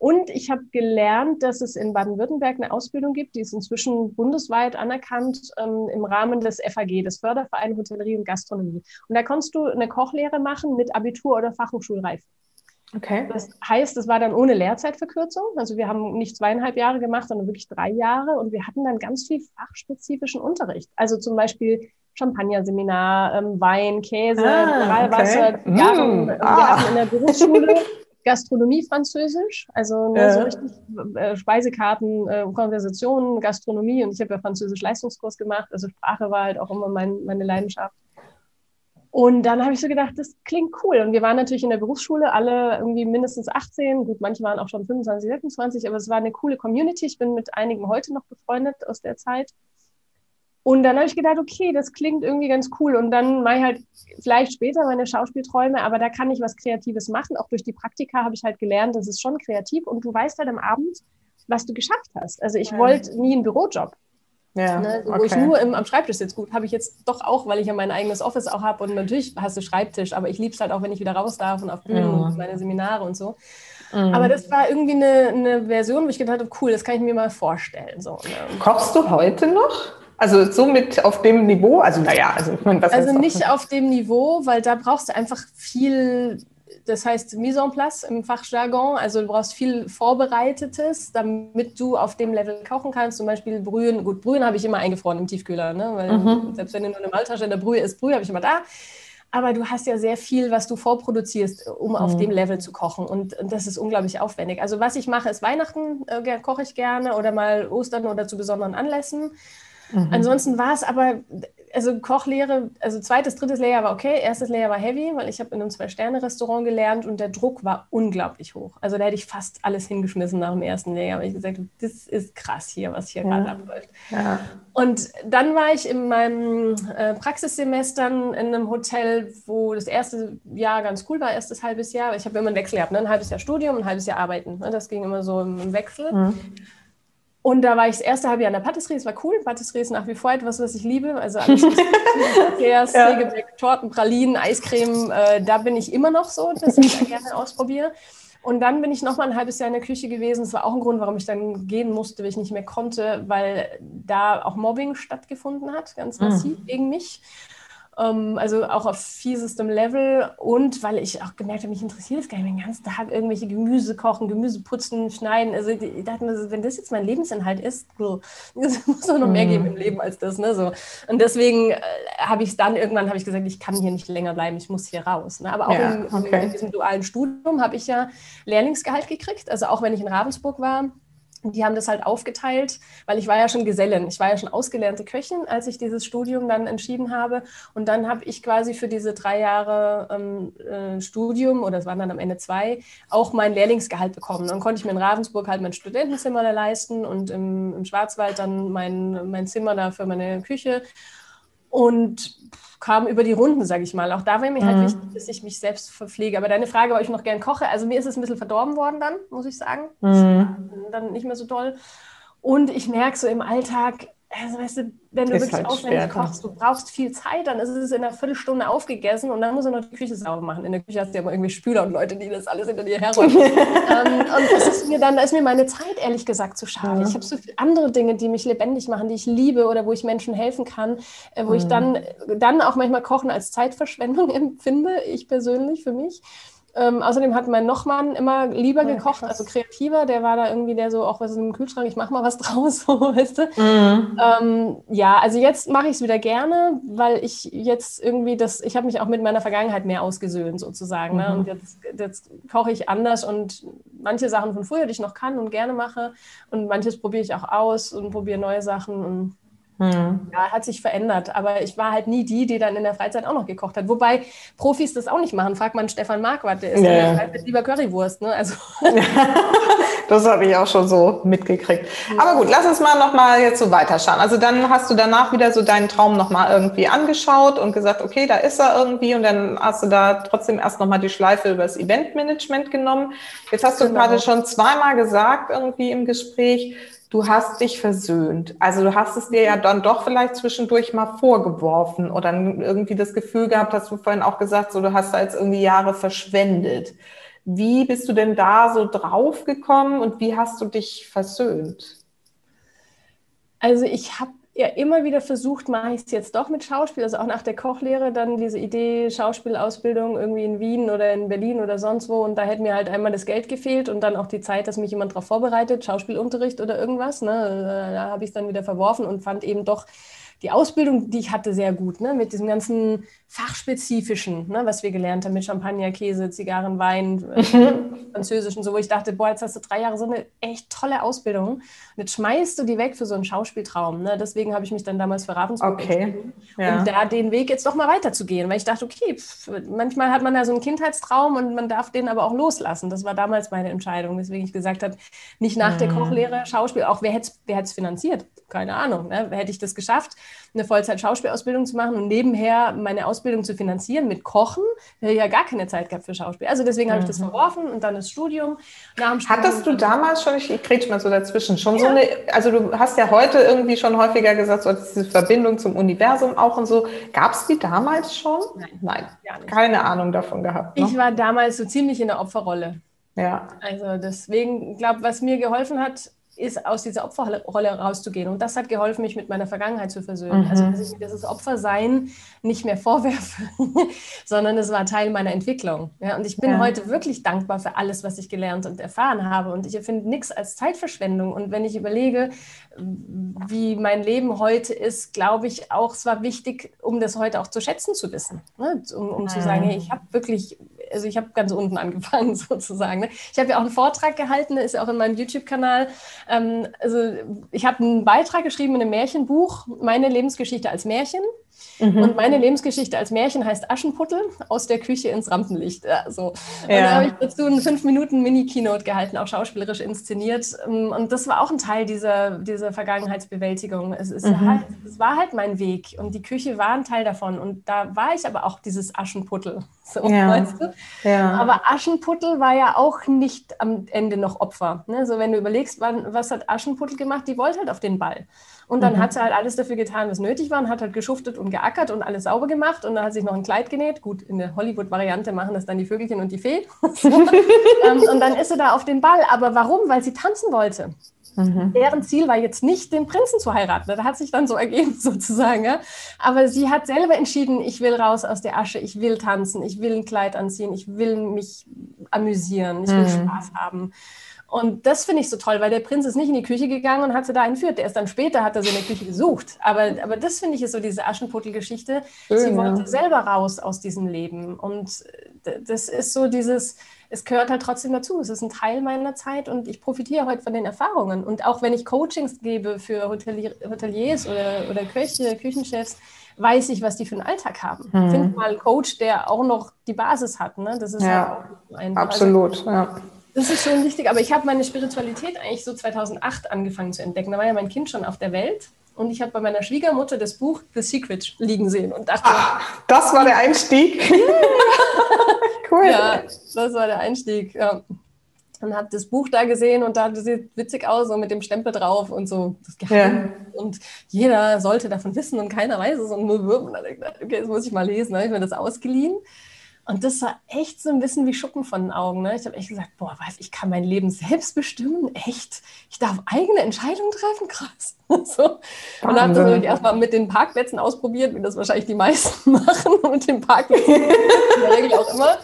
Und ich habe gelernt, dass es in Baden-Württemberg eine Ausbildung gibt, die ist inzwischen bundesweit anerkannt ähm, im Rahmen des FAG, des Fördervereins Hotellerie und Gastronomie. Und da konntest du eine Kochlehre machen mit Abitur oder Fachhochschulreife. Okay. Das heißt, es war dann ohne Lehrzeitverkürzung. Also wir haben nicht zweieinhalb Jahre gemacht, sondern wirklich drei Jahre. Und wir hatten dann ganz viel fachspezifischen Unterricht. Also zum Beispiel Champagnerseminar, ähm, Wein, Käse, ah, Mineralwasser, okay. Mm, wir ah. hatten in der Berufsschule Gastronomie Französisch, also ne, ja. so richtig äh, Speisekarten, äh, Konversationen, Gastronomie und ich habe ja Französisch Leistungskurs gemacht, also Sprache war halt auch immer mein, meine Leidenschaft. Und dann habe ich so gedacht, das klingt cool. Und wir waren natürlich in der Berufsschule alle irgendwie mindestens 18, gut, manche waren auch schon 25, 26, aber es war eine coole Community. Ich bin mit einigen heute noch befreundet aus der Zeit. Und dann habe ich gedacht, okay, das klingt irgendwie ganz cool. Und dann mache ich halt vielleicht später meine Schauspielträume, aber da kann ich was Kreatives machen. Auch durch die Praktika habe ich halt gelernt, das ist schon kreativ. Und du weißt halt am Abend, was du geschafft hast. Also ich ja. wollte nie einen Bürojob. Ja, ne, wo okay. ich nur im, am Schreibtisch sitze. Gut, habe ich jetzt doch auch, weil ich ja mein eigenes Office auch habe und natürlich hast du Schreibtisch, aber ich liebe es halt auch, wenn ich wieder raus darf und auf Bühnen ja. und meine Seminare und so. Mhm. Aber das war irgendwie eine, eine, Version, wo ich gedacht habe, cool, das kann ich mir mal vorstellen. So, ne? Kochst du heute noch? Also so mit auf dem Niveau? Also naja, also ich meine, was Also nicht auf dem Niveau, weil da brauchst du einfach viel das heißt Mise en place im Fachjargon. Also du brauchst viel Vorbereitetes, damit du auf dem Level kochen kannst. Zum Beispiel Brühen. Gut, Brühen habe ich immer eingefroren im Tiefkühler, ne? weil mhm. selbst wenn du nur eine Maltasche in der Brühe ist, Brühe habe ich immer da. Aber du hast ja sehr viel, was du vorproduzierst, um mhm. auf dem Level zu kochen. Und, und, das ist unglaublich aufwendig. Also was ich mache, ist Weihnachten äh, koche ich gerne oder mal Ostern oder zu besonderen Anlässen. Mhm. Ansonsten war es aber, also Kochlehre, also zweites, drittes Layer war okay, erstes Layer war heavy, weil ich habe in einem Zwei-Sterne-Restaurant gelernt und der Druck war unglaublich hoch. Also da hätte ich fast alles hingeschmissen nach dem ersten Layer, weil ich gesagt habe, das ist krass hier, was hier ja. gerade abläuft. Ja. Und dann war ich in meinem äh, Praxissemestern in einem Hotel, wo das erste Jahr ganz cool war, erstes halbes Jahr. Ich habe immer einen Wechsel gehabt, ne? ein halbes Jahr Studium, ein halbes Jahr Arbeiten. Ne? Das ging immer so im Wechsel. Mhm. Und da war ich das erste halbe Jahr in der Patisserie, es war cool. Patisserie ist nach wie vor etwas, was ich liebe. Also alles, was ja. Sägewerk, Torten, Pralinen, Eiscreme, äh, da bin ich immer noch so, dass ich da gerne ausprobiere. Und dann bin ich noch mal ein halbes Jahr in der Küche gewesen. Das war auch ein Grund, warum ich dann gehen musste, weil ich nicht mehr konnte, weil da auch Mobbing stattgefunden hat, ganz massiv mhm. gegen mich. Ähm, also auch auf fiesestem Level und weil ich auch gemerkt habe, mich interessiert es gar nicht mehr den ganzen Tag irgendwelche Gemüse kochen, Gemüse putzen, schneiden. Also ich dachte mir, wenn das jetzt mein Lebensinhalt ist, es muss doch noch mehr geben im mhm. Leben als das. Ne? So. Und deswegen äh, habe ich dann irgendwann habe ich gesagt, ich kann hier nicht länger bleiben, ich muss hier raus. Ne? Aber auch ja, in, okay. in diesem dualen Studium habe ich ja Lehrlingsgehalt gekriegt. Also auch wenn ich in Ravensburg war, die haben das halt aufgeteilt, weil ich war ja schon Gesellin, ich war ja schon ausgelernte Köchin, als ich dieses Studium dann entschieden habe. Und dann habe ich quasi für diese drei Jahre ähm, äh, Studium, oder es waren dann am Ende zwei, auch mein Lehrlingsgehalt bekommen. Dann konnte ich mir in Ravensburg halt mein Studentenzimmer da leisten und im, im Schwarzwald dann mein, mein Zimmer da für meine Küche. Und kam über die Runden, sage ich mal. Auch da war mir halt mhm. halt wichtig, dass ich mich selbst verpflege. Aber deine Frage, ob ich noch gern koche, also mir ist es ein bisschen verdorben worden dann, muss ich sagen. Mhm. Dann nicht mehr so toll. Und ich merke so im Alltag, also weißt du, wenn du ist wirklich halt aufwendig kochst, du brauchst viel Zeit, dann ist es in einer Viertelstunde aufgegessen und dann muss er noch die Küche sauber machen. In der Küche hast du ja immer irgendwie Spüler und Leute, die das alles hinter dir herräumen. ähm, und das ist mir dann, da ist mir meine Zeit ehrlich gesagt zu schade. Ja. Ich habe so viele andere Dinge, die mich lebendig machen, die ich liebe oder wo ich Menschen helfen kann, äh, wo mhm. ich dann, dann auch manchmal Kochen als Zeitverschwendung empfinde, ich persönlich für mich. Ähm, außerdem hat mein Nochmann immer lieber ja, gekocht, krass. also kreativer. Der war da irgendwie der so, auch was ist im Kühlschrank, ich mache mal was draus, so, weißt du. Mhm. Ähm, ja, also jetzt mache ich es wieder gerne, weil ich jetzt irgendwie das, ich habe mich auch mit meiner Vergangenheit mehr ausgesöhnt sozusagen. Ne? Mhm. Ne? Und jetzt, jetzt koche ich anders und manche Sachen von früher, die ich noch kann und gerne mache und manches probiere ich auch aus und probiere neue Sachen und hm. Ja, hat sich verändert. Aber ich war halt nie die, die dann in der Freizeit auch noch gekocht hat. Wobei Profis das auch nicht machen. Fragt man Stefan Marquardt, der ist ja, ja. lieber Currywurst. Ne? Also. das habe ich auch schon so mitgekriegt. Aber gut, lass uns mal nochmal jetzt so weiterschauen. Also dann hast du danach wieder so deinen Traum nochmal irgendwie angeschaut und gesagt, okay, da ist er irgendwie. Und dann hast du da trotzdem erst nochmal die Schleife über das Eventmanagement genommen. Jetzt hast du genau. gerade schon zweimal gesagt irgendwie im Gespräch, du hast dich versöhnt. Also du hast es dir ja dann doch vielleicht zwischendurch mal vorgeworfen oder irgendwie das Gefühl gehabt, hast du vorhin auch gesagt, so du hast da jetzt irgendwie Jahre verschwendet. Wie bist du denn da so drauf gekommen und wie hast du dich versöhnt? Also ich habe ja immer wieder versucht, mache ich es jetzt doch mit Schauspiel, also auch nach der Kochlehre dann diese Idee Schauspielausbildung irgendwie in Wien oder in Berlin oder sonst wo und da hätte mir halt einmal das Geld gefehlt und dann auch die Zeit, dass mich jemand darauf vorbereitet, Schauspielunterricht oder irgendwas. Ne? Da habe ich es dann wieder verworfen und fand eben doch die Ausbildung, die ich hatte, sehr gut, ne? mit diesem ganzen fachspezifischen, ne? was wir gelernt haben mit Champagner, Käse, Zigarren, Wein, äh, Französischen, so wo ich dachte, boah, jetzt hast du drei Jahre so eine echt tolle Ausbildung und jetzt schmeißt du die weg für so einen Schauspieltraum. Ne? Deswegen habe ich mich dann damals für Ravensburg okay. ja. um da den Weg jetzt doch mal weiterzugehen, weil ich dachte, okay, pff, manchmal hat man ja so einen Kindheitstraum und man darf den aber auch loslassen. Das war damals meine Entscheidung, weswegen ich gesagt habe, nicht nach mhm. der Kochlehre Schauspiel, auch wer hätte es finanziert? Keine Ahnung, ne? hätte ich das geschafft? eine Vollzeit-Schauspielausbildung zu machen und nebenher meine Ausbildung zu finanzieren mit Kochen, hätte ich ja gar keine Zeit gehabt für Schauspiel. Also deswegen habe ich das mhm. verworfen und dann das Studium. Studium Hattest du damals schon, ich, kriege mal so dazwischen, schon ja. so eine, also du hast ja heute irgendwie schon häufiger gesagt, so diese Verbindung zum Universum auch und so. Gab es die damals schon? Nein. Nein, keine Ahnung davon gehabt. Ne? Ich war damals so ziemlich in der Opferrolle. Ja. Also deswegen, glaube was mir geholfen hat, ist, aus dieser Opferrolle rauszugehen. Und das hat geholfen, mich mit meiner Vergangenheit zu versöhnen. Also, mhm. Also, dass ich dieses Opfersein nicht mehr vorwerfe, sondern es war Teil meiner Entwicklung. Ja, und ich bin ja. heute wirklich dankbar für alles, was ich gelernt und erfahren habe. Und ich empfinde nichts als Zeitverschwendung. Und wenn ich überlege, wie mein Leben heute ist, glaube ich auch, es war wichtig, um das heute auch zu schätzen zu wissen. Ne? Um, um zu sagen, hey, ich habe wirklich also ich habe ganz unten angefangen sozusagen. Ne? Ich habe ja auch einen Vortrag gehalten, der ist ja auch in meinem YouTube-Kanal. Ähm, also ich habe einen Beitrag geschrieben in einem Märchenbuch, meine Lebensgeschichte als Märchen. Mhm. Und meine Lebensgeschichte als Märchen heißt Aschenputtel aus der Küche ins Rampenlicht. Ja, so. Und ja. da habe ich dazu einen fünf Minuten Mini-Keynote gehalten, auch schauspielerisch inszeniert. Ähm, und das war auch ein Teil dieser, dieser Vergangenheitsbewältigung. Es, ist mhm. halt, es war halt mein Weg und die Küche war ein Teil davon. Und da war ich aber auch dieses Aschenputtel. So, ja. weißt du? ja. Aber Aschenputtel war ja auch nicht am Ende noch Opfer. Ne? So, wenn du überlegst, wann, was hat Aschenputtel gemacht, die wollte halt auf den Ball. Und dann mhm. hat sie halt alles dafür getan, was nötig war und hat halt geschuftet und geackert und alles sauber gemacht. Und dann hat sich noch ein Kleid genäht. Gut, in der Hollywood-Variante machen das dann die Vögelchen und die Fee. ähm, und dann ist sie da auf den Ball. Aber warum? Weil sie tanzen wollte. Mhm. Deren Ziel war jetzt nicht, den Prinzen zu heiraten. Das hat sich dann so ergeben, sozusagen. Ja? Aber sie hat selber entschieden, ich will raus aus der Asche, ich will tanzen, ich will ein Kleid anziehen, ich will mich amüsieren, ich will mhm. Spaß haben. Und das finde ich so toll, weil der Prinz ist nicht in die Küche gegangen und hat sie da entführt. Der ist dann später, hat er sie in der Küche gesucht. Aber, aber das finde ich ist so diese Aschenputtel-Geschichte. Sie wollte selber raus aus diesem Leben. Und das ist so dieses, es gehört halt trotzdem dazu. Es ist ein Teil meiner Zeit und ich profitiere heute von den Erfahrungen. Und auch wenn ich Coachings gebe für Hotelier, Hoteliers oder, oder Köche, Küchenchefs, weiß ich, was die für einen Alltag haben. Hm. Find mal einen Coach, der auch noch die Basis hat. Ne? Das ist ja, auch ein absolut. Also, ja. Das ist schon wichtig, aber ich habe meine Spiritualität eigentlich so 2008 angefangen zu entdecken. Da war ja mein Kind schon auf der Welt und ich habe bei meiner Schwiegermutter das Buch The Secret liegen sehen und dachte, ah, das war der Einstieg. cool. Ja, das war der Einstieg. Ja. Und habe das Buch da gesehen und da sieht witzig aus, so mit dem Stempel drauf und so das. Ja. Und jeder sollte davon wissen und keiner weiß es und nur wirben. Okay, das muss ich mal lesen. Da habe ich mir das ausgeliehen. Und das war echt so ein bisschen wie Schuppen von den Augen. Ne? Ich habe echt gesagt, boah, was, ich kann mein Leben selbst bestimmen? Echt? Ich darf eigene Entscheidungen treffen? Krass. so. Und dann habe ich erstmal mit den Parkplätzen ausprobiert, wie das wahrscheinlich die meisten machen, mit den Parkplätzen. in der Regel auch immer.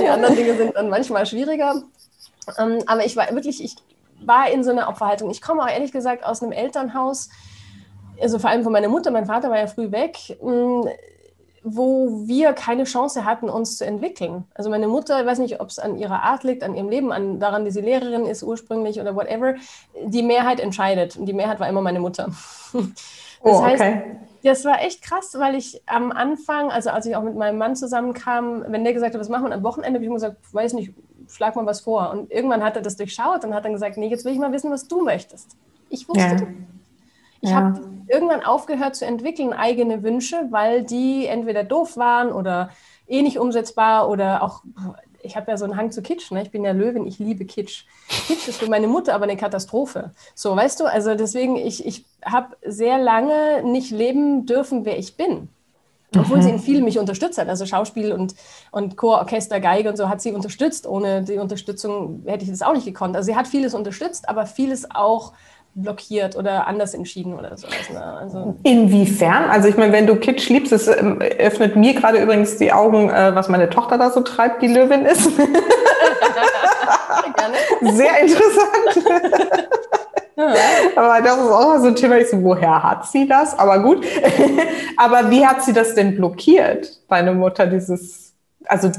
Die anderen Dinge sind dann manchmal schwieriger. Ähm, aber ich war wirklich, ich war in so einer Opferhaltung. Ich komme auch ehrlich gesagt aus einem Elternhaus, also vor allem von meiner Mutter, mein Vater war ja früh weg hm, wo wir keine Chance hatten, uns zu entwickeln. Also meine Mutter, ich weiß nicht, ob es an ihrer Art liegt, an ihrem Leben, an daran, dass sie Lehrerin ist ursprünglich oder whatever, die Mehrheit entscheidet. Und die Mehrheit war immer meine Mutter. Das oh, heißt, okay. das war echt krass, weil ich am Anfang, also als ich auch mit meinem Mann zusammenkam, wenn der gesagt hat, was machen wir am Wochenende, habe ich immer gesagt, weiß nicht, schlag mal was vor. Und irgendwann hat er das durchschaut und hat dann gesagt, nee, jetzt will ich mal wissen, was du möchtest. Ich wusste ja. Ich ja. habe irgendwann aufgehört zu entwickeln eigene Wünsche, weil die entweder doof waren oder eh nicht umsetzbar oder auch, ich habe ja so einen Hang zu Kitsch, ne? ich bin ja Löwin, ich liebe Kitsch. Kitsch ist für meine Mutter aber eine Katastrophe. So, weißt du, also deswegen, ich, ich habe sehr lange nicht leben dürfen, wer ich bin. Obwohl mhm. sie in viel mich unterstützt hat. Also Schauspiel und, und Chor, Orchester, Geige und so hat sie unterstützt. Ohne die Unterstützung hätte ich das auch nicht gekonnt. Also sie hat vieles unterstützt, aber vieles auch blockiert oder anders entschieden oder so. Ne? Also Inwiefern? Also ich meine, wenn du Kitsch liebst, es ähm, öffnet mir gerade übrigens die Augen, äh, was meine Tochter da so treibt, die Löwin ist. Sehr interessant. Aber das ist auch so ein Thema, ich so, woher hat sie das? Aber gut. Aber wie hat sie das denn blockiert, deine Mutter, dieses, also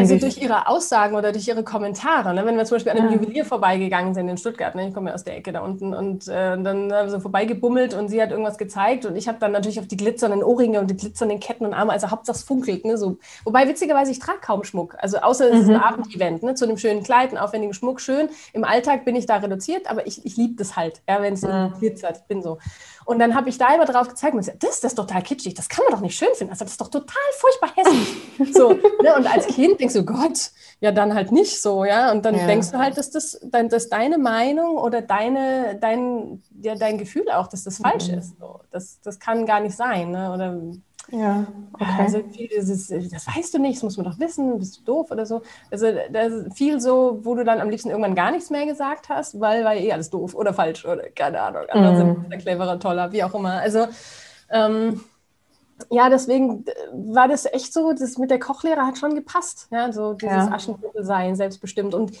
also durch ihre Aussagen oder durch ihre Kommentare. Ne? Wenn wir zum Beispiel an einem ja. Juwelier vorbeigegangen sind in Stuttgart, ne? ich komme ja aus der Ecke da unten, und äh, dann haben so vorbeigebummelt und sie hat irgendwas gezeigt und ich habe dann natürlich auf die glitzernden Ohrringe und die glitzernden Ketten und Arme, also Hauptsache es funkelt. Ne? So. Wobei witzigerweise, ich trage kaum Schmuck, also außer es ist ein mhm. Abendevent, ne? zu einem schönen Kleid, einem aufwendigen Schmuck, schön. Im Alltag bin ich da reduziert, aber ich, ich liebe das halt, ja, wenn es mhm. glitzert, ich bin so. Und dann habe ich da immer drauf gezeigt und gesagt, das, das ist total kitschig, das kann man doch nicht schön finden. Also das ist doch total furchtbar hässlich. so, ne? Und als Kind denkst du, Gott, ja, dann halt nicht so, ja. Und dann ja. denkst du halt, dass das dass deine Meinung oder deine, dein, ja, dein Gefühl auch, dass das falsch mhm. ist. So. Das, das kann gar nicht sein. Ne? Oder Ja, okay. Also viel dieses, das weißt du nicht, das muss man doch wissen, bist du doof oder so. Also das ist viel so, wo du dann am liebsten irgendwann gar nichts mehr gesagt hast, weil war eh alles doof oder falsch oder keine Ahnung, andere mm. sind cleverer, toller, wie auch immer. Also ähm, ja, deswegen war das echt so, das mit der Kochlehre hat schon gepasst. Ja, so dieses ja. Aschenputtel sein, selbstbestimmt. Und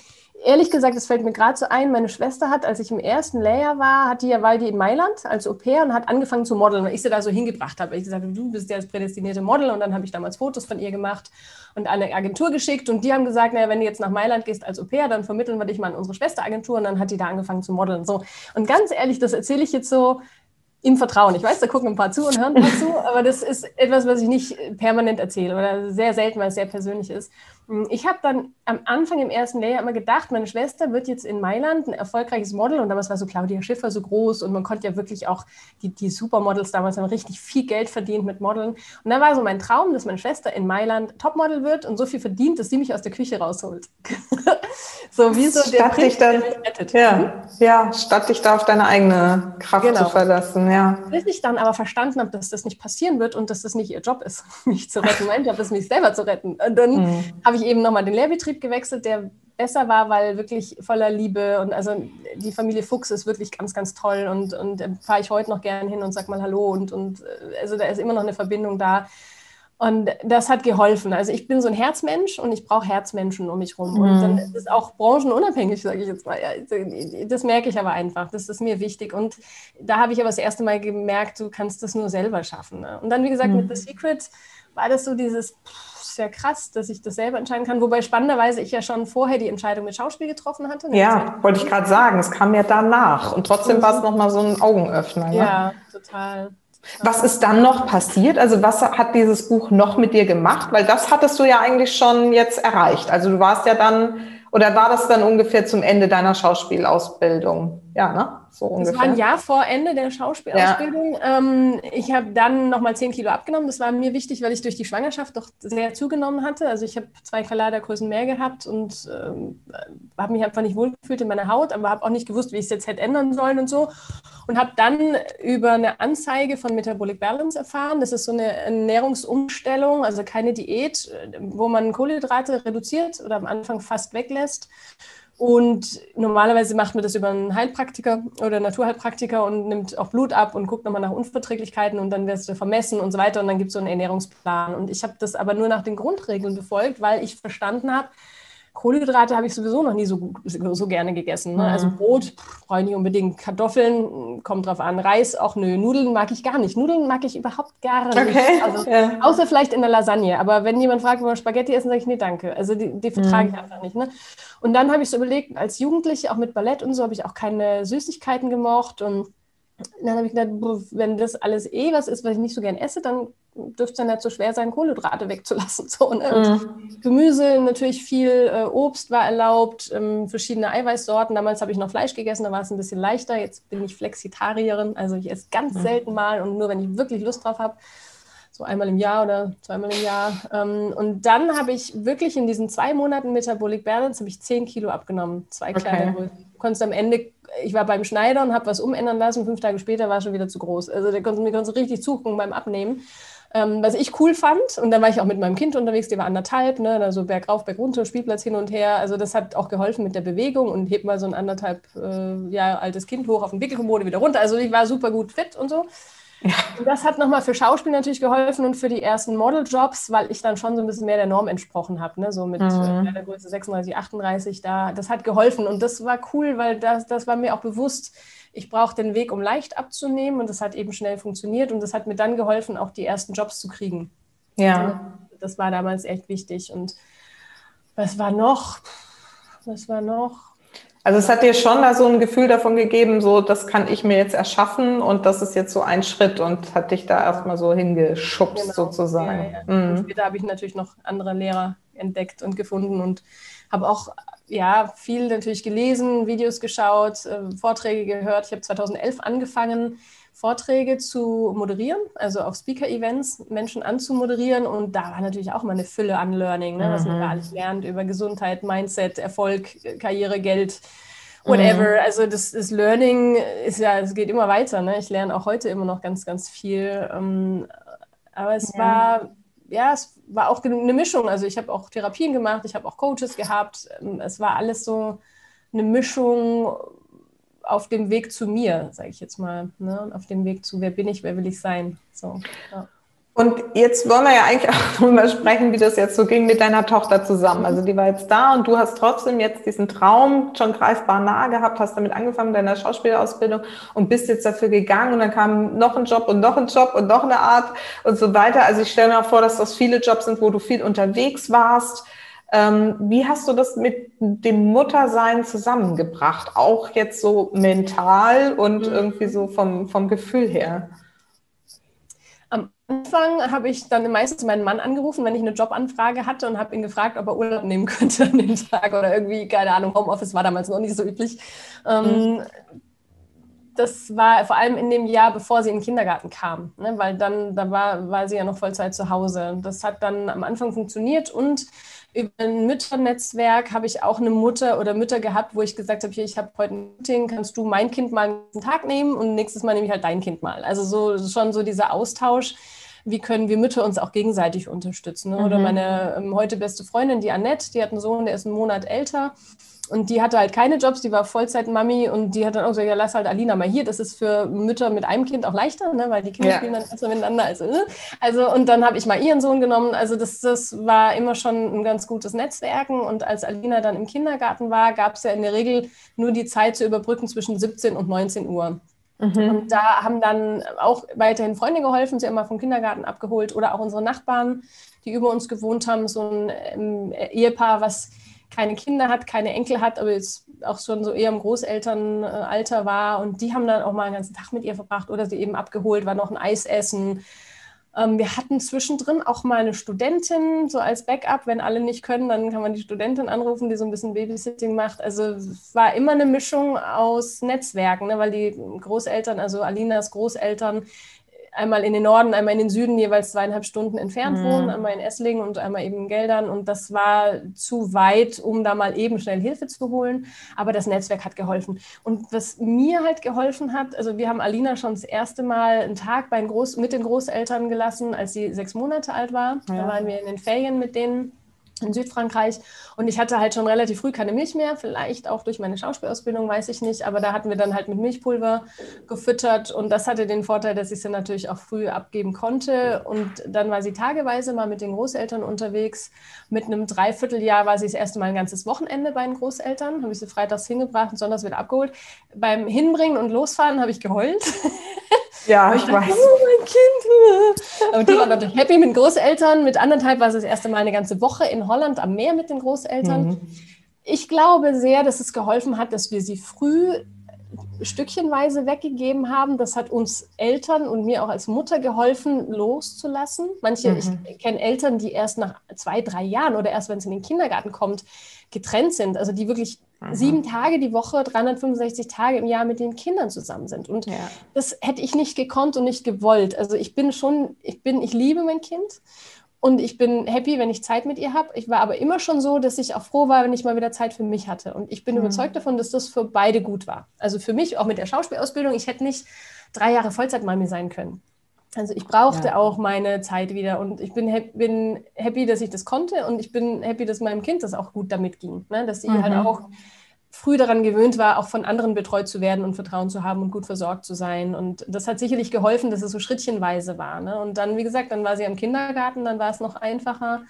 ehrlich gesagt, es fällt mir gerade so ein, meine Schwester hat, als ich im ersten Layer war, hat die ja, war die in Mailand als Au pair und hat angefangen zu modeln, weil ich sie da so hingebracht habe. Ich gesagt du bist ja das prädestinierte Model und dann habe ich damals Fotos von ihr gemacht und an eine Agentur geschickt und die haben gesagt, naja, wenn du jetzt nach Mailand gehst als Au pair, dann vermitteln wir dich mal an unsere Schwesteragentur und dann hat die da angefangen zu modeln. So. Und ganz ehrlich, das erzähle ich jetzt so, im Vertrauen. Ich weiß, da gucken ein paar zu und hören ein paar zu, aber das ist etwas, was ich nicht permanent erzähle oder sehr selten, weil es sehr persönlich ist. Ich habe dann am Anfang im ersten Lehrjahr immer gedacht, meine Schwester wird jetzt in Mailand ein erfolgreiches Model und damals war so Claudia Schiffer so groß und man konnte ja wirklich auch, die, die Supermodels damals haben richtig viel Geld verdient mit Modeln. Und da war so mein Traum, dass meine Schwester in Mailand Topmodel wird und so viel verdient, dass sie mich aus der Küche rausholt. so wie so der Prinz, dann, der mich rettet. Ja, mhm. ja, statt dich da auf deine eigene Kraft genau. zu verlassen, ja. Bis ich dann aber verstanden habe, dass das nicht passieren wird und dass das nicht ihr Job ist, mich zu retten. Mein Job ist, mich selber zu retten. Und dann mhm. habe ich eben nochmal den Lehrbetrieb gewechselt, der besser war, weil wirklich voller Liebe und also die Familie Fuchs ist wirklich ganz, ganz toll und, und fahre ich heute noch gern hin und sag mal Hallo und, und äh, also da ist immer noch eine Verbindung da. Und das hat geholfen. Also ich bin so ein Herzmensch und ich brauche Herzmenschen um mich herum. Mhm. Und dann ist es auch branchenunabhängig, sage ich jetzt mal. Das merke ich aber einfach. Das ist mir wichtig. Und da habe ich aber das erste Mal gemerkt, du kannst das nur selber schaffen. Ne? Und dann, wie gesagt, mhm. mit The Secret war das so dieses, pff, sehr krass, dass ich das selber entscheiden kann. Wobei spannenderweise ich ja schon vorher die Entscheidung mit Schauspiel getroffen hatte. Ja, wollte ich gerade sagen. Es kam ja danach. Und trotzdem mhm. war es nochmal so ein Augenöffner. Ne? Ja, total. Was ist dann noch passiert? Also was hat dieses Buch noch mit dir gemacht? Weil das hattest du ja eigentlich schon jetzt erreicht. Also du warst ja dann, oder war das dann ungefähr zum Ende deiner Schauspielausbildung? Ja, ne? So ungefähr. Das war ein Jahr vor Ende der Schauspielausbildung. Ja. Ähm, ich habe dann nochmal 10 Kilo abgenommen. Das war mir wichtig, weil ich durch die Schwangerschaft doch sehr zugenommen hatte. Also ich habe zwei Kleidergrößen mehr gehabt und ähm, habe mich einfach nicht wohlgefühlt in meiner Haut, aber habe auch nicht gewusst, wie ich es jetzt hätte ändern sollen und so. Und habe dann über eine Anzeige von Metabolic Balance erfahren. Das ist so eine Ernährungsumstellung, also keine Diät, wo man Kohlenhydrate reduziert oder am Anfang fast weglässt und normalerweise macht man das über einen Heilpraktiker oder Naturheilpraktiker und nimmt auch Blut ab und guckt nochmal nach Unverträglichkeiten und dann wirst du vermessen und so weiter und dann gibt es so einen Ernährungsplan. Und ich habe das aber nur nach den Grundregeln befolgt, weil ich verstanden habe, Kohlenhydrate habe ich sowieso noch nie so, gut, so gerne gegessen. Ne? Also mhm. Brot brauche ich nicht unbedingt. Kartoffeln kommt drauf an. Reis auch nö. Nudeln mag ich gar nicht. Nudeln mag ich überhaupt gar nicht. Okay. Also, ja. Außer vielleicht in der Lasagne. Aber wenn jemand fragt, wo wir Spaghetti essen, sage ich, nee, danke. Also die, die vertrage ich mhm. einfach nicht. Ne? Und dann habe ich so überlegt, als Jugendliche, auch mit Ballett und so, habe ich auch keine Süßigkeiten gemocht und dann habe ich gedacht, wenn das alles eh was ist, was ich nicht so gern esse, dann dürfte es dann nicht so schwer sein, Kohlenhydrate wegzulassen. So, ne? mhm. Gemüse, natürlich viel äh, Obst war erlaubt, ähm, verschiedene Eiweißsorten. Damals habe ich noch Fleisch gegessen, da war es ein bisschen leichter. Jetzt bin ich Flexitarierin, also ich esse ganz mhm. selten mal und nur, wenn ich wirklich Lust drauf habe. So einmal im Jahr oder zweimal im Jahr. Ähm, und dann habe ich wirklich in diesen zwei Monaten Metabolic Balance habe ich zehn Kilo abgenommen. Zwei okay. kleine Du konntest am Ende ich war beim Schneider und habe was umändern lassen. Fünf Tage später war schon wieder zu groß. Also der konnte mir konnte richtig zugucken beim Abnehmen. Ähm, was ich cool fand, und dann war ich auch mit meinem Kind unterwegs, die war anderthalb, ne, also bergauf, bergunter, Spielplatz hin und her. Also das hat auch geholfen mit der Bewegung und heb mal so ein anderthalb äh, Jahre altes Kind hoch auf den Wickelkommode wieder runter. Also ich war super gut fit und so. Ja. Und das hat nochmal für Schauspiel natürlich geholfen und für die ersten Modeljobs, weil ich dann schon so ein bisschen mehr der Norm entsprochen habe, ne? so mit mhm. äh, der Größe 36, 38, da, das hat geholfen und das war cool, weil das, das war mir auch bewusst, ich brauche den Weg, um leicht abzunehmen und das hat eben schnell funktioniert und das hat mir dann geholfen, auch die ersten Jobs zu kriegen. Ja. Also, das war damals echt wichtig und was war noch? Was war noch? Also es hat dir schon da so ein Gefühl davon gegeben, so das kann ich mir jetzt erschaffen und das ist jetzt so ein Schritt und hat dich da erstmal so hingeschubst genau. sozusagen. Ja, ja. Mhm. später habe ich natürlich noch andere Lehrer entdeckt und gefunden und habe auch ja viel natürlich gelesen, Videos geschaut, äh, Vorträge gehört. Ich habe 2011 angefangen Vorträge zu moderieren, also auf Speaker-Events Menschen anzumoderieren. Und da war natürlich auch mal eine Fülle an Learning, ne, was man da mhm. alles lernt über Gesundheit, Mindset, Erfolg, Karriere, Geld, whatever. Mhm. Also das, das, Learning ist ja, es geht immer weiter. Ne? Ich lerne auch heute immer noch ganz, ganz viel. Ähm, Aber es ja. war, ja, es war auch eine Mischung. Also ich habe auch Therapien gemacht, ich habe auch Coaches gehabt. Ähm, es war alles so eine Mischung auf dem Weg zu mir, sage ich jetzt mal. Ne? Auf dem Weg zu, wer bin ich, wer will ich sein. So, ja. Und jetzt wollen wir ja eigentlich auch darüber sprechen, wie das jetzt so ging mit deiner Tochter zusammen. Also die war jetzt da und du hast trotzdem jetzt diesen Traum schon greifbar nahe gehabt, hast damit angefangen mit deiner Schauspielausbildung und bist jetzt dafür gegangen und dann kam noch ein Job und noch ein Job und noch eine Art und so weiter. Also ich stelle mir auch vor, dass das viele Jobs sind, wo du viel unterwegs warst. Ähm, wie hast du das mit dem Muttersein zusammengebracht? Auch jetzt so mental und mhm. irgendwie so vom, vom Gefühl her? Anfang habe ich dann meistens meinen Mann angerufen, wenn ich eine Jobanfrage hatte und habe ihn gefragt, ob er Urlaub nehmen könnte an den Tag oder irgendwie, keine Ahnung, Homeoffice war damals noch nicht so üblich. Ähm, mhm. das war vor allem in dem Jahr, bevor sie in den Kindergarten kam, ne? weil dann da war, war sie ja noch Vollzeit zu Hause. Das hat dann am Anfang funktioniert und über ein Mütternetzwerk habe ich auch eine Mutter oder Mütter gehabt, wo ich gesagt habe, hier, ich habe heute ein Meeting, kannst du mein Kind mal einen Tag nehmen und nächstes Mal nehme ich halt dein Kind mal. Also so schon so dieser Austausch wie können wir Mütter uns auch gegenseitig unterstützen. Ne? Oder mhm. meine ähm, heute beste Freundin, die Annette, die hat einen Sohn, der ist einen Monat älter. Und die hatte halt keine Jobs, die war Vollzeit-Mami und die hat dann auch gesagt, ja, lass halt Alina mal hier. Das ist für Mütter mit einem Kind auch leichter, ne? weil die Kinder ja. spielen dann besser miteinander. Also, ne? also und dann habe ich mal ihren Sohn genommen. Also das, das war immer schon ein ganz gutes Netzwerken. Und als Alina dann im Kindergarten war, gab es ja in der Regel nur die Zeit zu überbrücken zwischen 17 und 19 Uhr. Mhm. Und da haben dann auch weiterhin Freunde geholfen, sie immer vom Kindergarten abgeholt oder auch unsere Nachbarn, die über uns gewohnt haben, so ein ähm, Ehepaar, was keine Kinder hat, keine Enkel hat, aber jetzt auch schon so eher im Großelternalter war. Und die haben dann auch mal einen ganzen Tag mit ihr verbracht oder sie eben abgeholt, war noch ein Eis essen. Ähm, wir hatten zwischendrin auch mal eine Studentin, so als Backup. Wenn alle nicht können, dann kann man die Studentin anrufen, die so ein bisschen Babysitting macht. Also es war immer eine Mischung aus Netzwerken, ne? weil die Großeltern, also Alinas Großeltern, einmal in den Norden, einmal in den Süden, jeweils zweieinhalb Stunden entfernt mhm. wohnen, einmal in Esslingen und einmal eben in Geldern. Und das war zu weit, um da mal eben schnell Hilfe zu holen. Aber das Netzwerk hat geholfen. Und was mir halt geholfen hat, also wir haben Alina schon das erste Mal einen Tag bei den Groß mit den Großeltern gelassen, als sie sechs Monate alt war. Ja. Da waren wir in den Ferien mit denen in Südfrankreich. Und ich hatte halt schon relativ früh keine Milch mehr, vielleicht auch durch meine Schauspielausbildung, weiß ich nicht. Aber da hatten wir dann halt mit Milchpulver gefüttert. Und das hatte den Vorteil, dass ich sie natürlich auch früh abgeben konnte. Und dann war sie tageweise mal mit den Großeltern unterwegs. Mit einem Dreivierteljahr war sie das erste Mal ein ganzes Wochenende bei den Großeltern. Habe ich sie freitags hingebracht und sonntags wieder abgeholt. Beim Hinbringen und Losfahren habe ich geheult. Ja, ich, weiß. Kind. Und die waren natürlich happy mit Großeltern. Mit anderthalb war es das erste Mal eine ganze Woche in Holland am Meer mit den Großeltern. Mhm. Ich glaube sehr, dass es geholfen hat, dass wir sie früh stückchenweise weggegeben haben. Das hat uns Eltern und mir auch als Mutter geholfen, loszulassen. Manche, mhm. ich kenne Eltern, die erst nach zwei, drei Jahren oder erst, wenn es in den Kindergarten kommt, getrennt sind. Also die wirklich mhm. sieben Tage die Woche, 365 Tage im Jahr mit den Kindern zusammen sind. Und ja. das hätte ich nicht gekonnt und nicht gewollt. Also ich bin schon, ich bin, ich liebe mein Kind und ich bin happy, wenn ich Zeit mit ihr habe. Ich war aber immer schon so, dass ich auch froh war, wenn ich mal wieder Zeit für mich hatte. Und ich bin mhm. überzeugt davon, dass das für beide gut war. Also für mich, auch mit der Schauspielausbildung, ich hätte nicht drei Jahre Vollzeitmami sein können. Also ich brauchte ja. auch meine Zeit wieder und ich bin, bin, happy, dass ich das konnte und ich bin happy, dass meinem Kind das auch gut damit ging. Ne? Dass sie halt mhm. halt auch früh daran gewöhnt war, auch von anderen betreut zu werden und Vertrauen zu haben und gut versorgt zu sein. Und das hat sicherlich geholfen, dass es so schrittchenweise war. Ne? Und dann, wie gesagt, dann war sie im Kindergarten, dann war es noch einfacher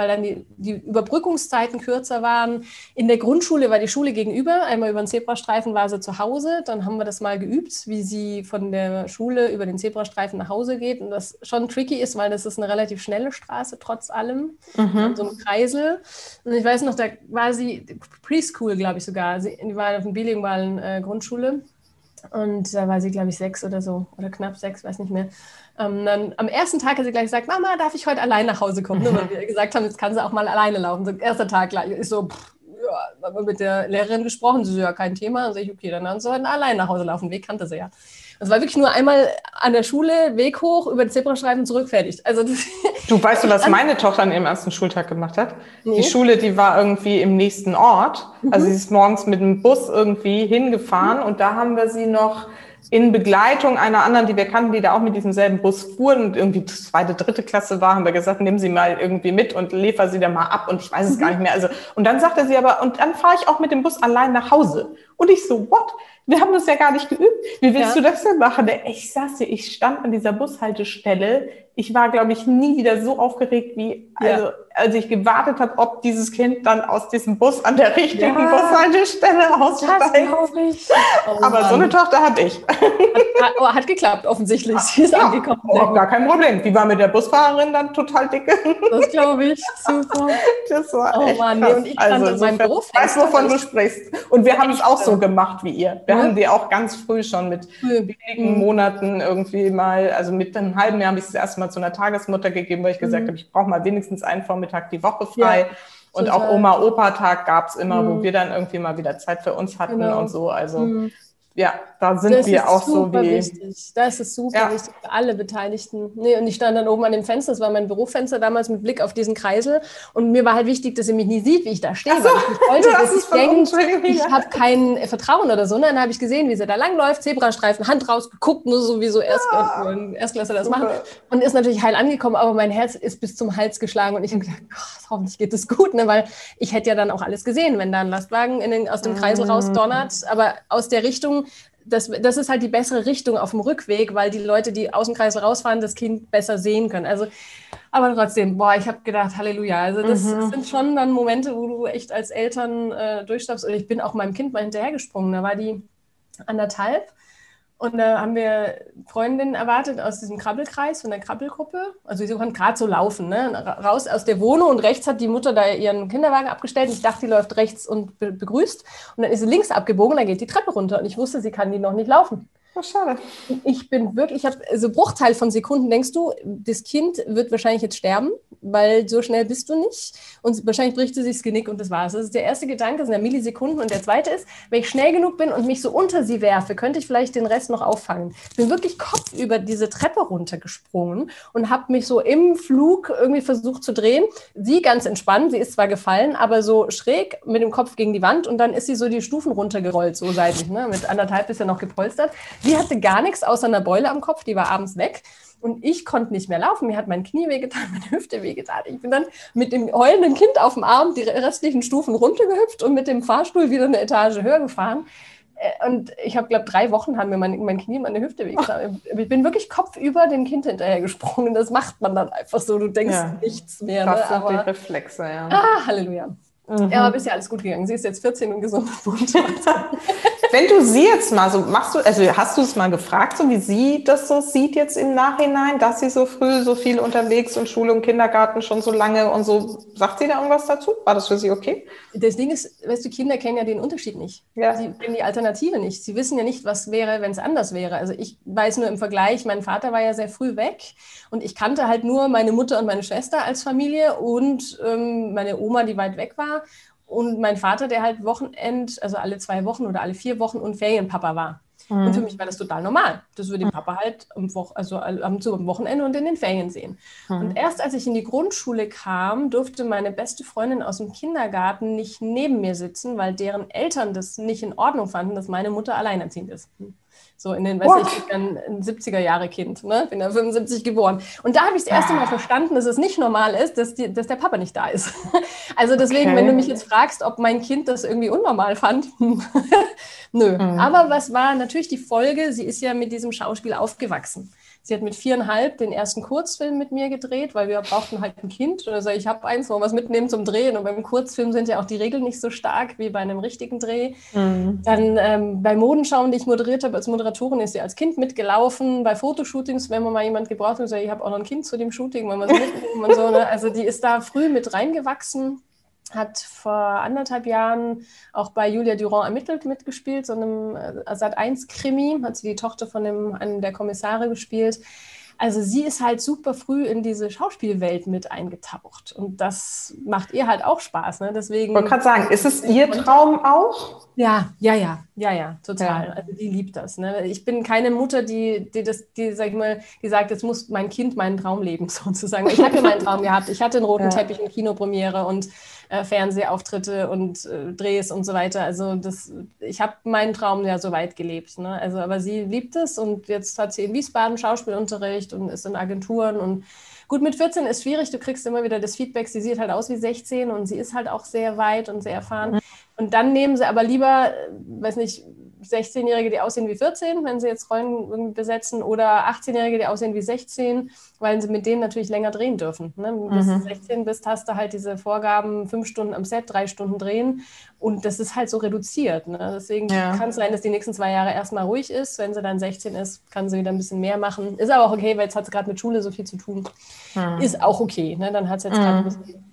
weil dann die, die Überbrückungszeiten kürzer waren. In der Grundschule war die Schule gegenüber. Einmal über den Zebrastreifen war sie zu Hause. Dann haben wir das mal geübt, wie sie von der Schule über den Zebrastreifen nach Hause geht. Und das schon tricky ist, weil das ist eine relativ schnelle Straße, trotz allem. Mhm. So ein Kreisel. Und ich weiß noch, da war sie Preschool, glaube ich sogar. Sie, die war auf einer bilingualen äh, Grundschule. Und da war sie, glaube ich, sechs oder so, oder knapp sechs, weiß nicht mehr. Ähm, dann am ersten Tag hat sie gleich gesagt, Mama, darf ich heute allein nach Hause kommen? Ne? Weil wir gesagt haben, jetzt kann sie auch mal alleine laufen. So, erster Tag gleich. Ich so, pff, ja, haben wir mit der Lehrerin gesprochen. Sie so, ja, kein Thema. Dann sage ich, okay, dann kann sie heute allein nach Hause laufen. Weg kannte sie ja. Das war wirklich nur einmal an der Schule, Weg hoch, über den Zebrastreifen zurück, fertig. Also du weißt du, was meine Tochter an ihrem ersten Schultag gemacht hat? Nee. Die Schule, die war irgendwie im nächsten Ort. Also mhm. sie ist morgens mit dem Bus irgendwie hingefahren mhm. und da haben wir sie noch in Begleitung einer anderen, die wir kannten, die da auch mit diesem selben Bus fuhren und irgendwie zweite, dritte Klasse war, haben wir gesagt, nehmen Sie mal irgendwie mit und liefer Sie da mal ab und ich weiß es mhm. gar nicht mehr. Also, und dann sagte sie aber, und dann fahre ich auch mit dem Bus allein nach Hause. Und ich so, what? Wir haben das ja gar nicht geübt. Wie willst ja. du das denn machen? Ich saß hier, ich stand an dieser Bushaltestelle. Ich war, glaube ich, nie wieder so aufgeregt wie, also, ja. als ich gewartet habe, ob dieses Kind dann aus diesem Bus an der richtigen ja. Bushaltestelle aussteigt. Oh, Aber Mann. so eine Tochter hatte ich. Hat, hat, hat geklappt, offensichtlich. Sie ist angekommen. Oh, gar kein Problem. Die war mit der Busfahrerin dann total dicke. Das glaube ich. Super. Das war oh Mann, nee, und ich also, in meinem Berufsfenster. Weißt, wovon du sprichst. Und wir haben es auch so gemacht wie ihr. Wir haben die auch ganz früh schon mit wenigen Monaten irgendwie mal, also mit einem halben Jahr habe ich es erst mal zu einer Tagesmutter gegeben, weil ich gesagt mhm. habe, ich brauche mal wenigstens einen Vormittag die Woche frei. Ja, und auch Oma-Opa-Tag gab es immer, mhm. wo wir dann irgendwie mal wieder Zeit für uns hatten genau. und so. Also mhm ja, da sind das wir auch so wie. Wichtig. Das ist super ja. wichtig für alle Beteiligten. Nee, und ich stand dann oben an dem Fenster, das war mein Bürofenster damals mit Blick auf diesen Kreisel. Und mir war halt wichtig, dass er mich nie sieht, wie ich da stehe. So, weil ich wollte, dass ich denke, ich habe kein Vertrauen oder so. Und dann habe ich gesehen, wie sie da langläuft, Zebrastreifen, Hand rausgeguckt, nur so wie so Erst ja. Erstklässler das super. machen. Und ist natürlich heil angekommen, aber mein Herz ist bis zum Hals geschlagen. Und ich habe gedacht, oh, hoffentlich geht es gut, ne? weil ich hätte ja dann auch alles gesehen, wenn da ein Lastwagen den, aus dem Kreisel mhm. rausdonnert. Aber aus der Richtung das, das ist halt die bessere Richtung auf dem Rückweg, weil die Leute, die aus dem Kreis rausfahren, das Kind besser sehen können. Also, aber trotzdem, boah, ich habe gedacht, Halleluja. Also das, mhm. sind schon dann Momente, wo du echt als Eltern äh, durchschaffst. Und ich bin auch meinem Kind mal hinterhergesprungen. Da war die anderthalb und da haben wir Freundinnen erwartet aus diesem Krabbelkreis von der Krabbelgruppe. Also sie konnten gerade so laufen, ne? raus aus der Wohnung und rechts hat die Mutter da ihren Kinderwagen abgestellt. Ich dachte, die läuft rechts und begrüßt. Und dann ist sie links abgebogen, dann geht die Treppe runter. Und ich wusste, sie kann die noch nicht laufen. Oh, schade. Ich bin wirklich, ich habe so Bruchteil von Sekunden, denkst du, das Kind wird wahrscheinlich jetzt sterben, weil so schnell bist du nicht. Und wahrscheinlich bricht sie sich das Genick und das war's. Das ist der erste Gedanke, das sind ja Millisekunden. Und der zweite ist, wenn ich schnell genug bin und mich so unter sie werfe, könnte ich vielleicht den Rest noch auffangen. Ich bin wirklich Kopf über diese Treppe runtergesprungen und habe mich so im Flug irgendwie versucht zu drehen. Sie ganz entspannt, sie ist zwar gefallen, aber so schräg mit dem Kopf gegen die Wand und dann ist sie so die Stufen runtergerollt, so seitlich, ne? mit anderthalb ist ja noch gepolstert. Sie hatte gar nichts außer einer Beule am Kopf, die war abends weg. Und ich konnte nicht mehr laufen. Mir hat mein Knie wehgetan, meine Hüfte wehgetan. Ich bin dann mit dem heulenden Kind auf dem Arm die restlichen Stufen runtergehüpft und mit dem Fahrstuhl wieder eine Etage höher gefahren. Äh, und ich habe, glaube drei Wochen haben mir mein, mein Knie, meine Hüfte wehgetan. Ich bin wirklich kopfüber dem Kind hinterher gesprungen. Das macht man dann einfach so. Du denkst ja. nichts mehr. Das ne? Aber, die Reflexe, ja. Ah, Halleluja. Mhm. Ja, aber bisher alles gut gegangen. Sie ist jetzt 14 und gesund und bunt. Wenn du sie jetzt mal so machst, du, also hast du es mal gefragt, so wie sie das so sieht jetzt im Nachhinein, dass sie so früh so viel unterwegs und Schule und Kindergarten schon so lange und so, sagt sie da irgendwas dazu? War das für sie okay? Das Ding ist, weißt du, Kinder kennen ja den Unterschied nicht. Ja. Sie kennen die Alternative nicht. Sie wissen ja nicht, was wäre, wenn es anders wäre. Also ich weiß nur im Vergleich, mein Vater war ja sehr früh weg und ich kannte halt nur meine Mutter und meine Schwester als Familie und ähm, meine Oma, die weit weg war. Und mein Vater, der halt Wochenend, also alle zwei Wochen oder alle vier Wochen und Ferienpapa war. Mhm. Und für mich war das total normal. Das würde den mhm. Papa halt am, Wo also am, am Wochenende und in den Ferien sehen. Mhm. Und erst als ich in die Grundschule kam, durfte meine beste Freundin aus dem Kindergarten nicht neben mir sitzen, weil deren Eltern das nicht in Ordnung fanden, dass meine Mutter alleinerziehend ist. So in den, weiß What? ich, ein 70er Jahre Kind, ne? bin ja 75 geboren. Und da habe ich das erste Mal ah. verstanden, dass es nicht normal ist, dass, die, dass der Papa nicht da ist. Also deswegen, okay. wenn du mich jetzt fragst, ob mein Kind das irgendwie unnormal fand, nö. Mhm. Aber was war natürlich die Folge? Sie ist ja mit diesem Schauspiel aufgewachsen. Sie hat mit viereinhalb den ersten Kurzfilm mit mir gedreht, weil wir brauchten halt ein Kind. Also ich habe eins, wo wir was mitnehmen zum Drehen. Und beim Kurzfilm sind ja auch die Regeln nicht so stark wie bei einem richtigen Dreh. Mhm. Dann ähm, bei Modenschauen, die ich moderiert habe als Moderatorin, ist sie als Kind mitgelaufen. Bei Fotoshootings, wenn man mal jemand gebraucht hat, ich habe auch noch ein Kind zu dem Shooting, wenn man so mitnehmen und so. Ne? Also die ist da früh mit reingewachsen hat vor anderthalb Jahren auch bei Julia Durand ermittelt mitgespielt, so einem äh, Sat 1 Krimi, hat sie die Tochter von dem, einem der Kommissare gespielt. Also sie ist halt super früh in diese Schauspielwelt mit eingetaucht und das macht ihr halt auch Spaß. Ne? Deswegen. Ich wollte gerade sagen, ist es ihr Traum auch? Ja, ja, ja, ja, ja, total. Ja. Also die liebt das. Ne? Ich bin keine Mutter, die, die das, die, sag ich mal, die sagt, jetzt muss mein Kind meinen Traum leben, sozusagen. Ich habe ja meinen Traum gehabt. Ich hatte einen roten ja. Teppich in Kinopremiere und äh, Fernsehauftritte und äh, Drehs und so weiter. Also das, ich habe meinen Traum ja so weit gelebt. Ne? Also, aber sie liebt es und jetzt hat sie in Wiesbaden Schauspielunterricht und ist in Agenturen und Gut, mit 14 ist schwierig, du kriegst immer wieder das Feedback, sie sieht halt aus wie 16 und sie ist halt auch sehr weit und sehr erfahren. Mhm. Und dann nehmen sie aber lieber, äh, weiß nicht, 16-Jährige, die aussehen wie 14, wenn sie jetzt Rollen besetzen, oder 18-Jährige, die aussehen wie 16, weil sie mit denen natürlich länger drehen dürfen. Ne? Bis mhm. du 16 bist, hast du halt diese Vorgaben, fünf Stunden am Set, drei Stunden drehen. Und das ist halt so reduziert. Ne? Deswegen ja. kann es sein, dass die nächsten zwei Jahre erstmal ruhig ist. Wenn sie dann 16 ist, kann sie wieder ein bisschen mehr machen. Ist aber auch okay, weil jetzt hat sie gerade mit Schule so viel zu tun. Mhm. Ist auch okay. Ne? Dann hat sie jetzt gerade ein mhm. bisschen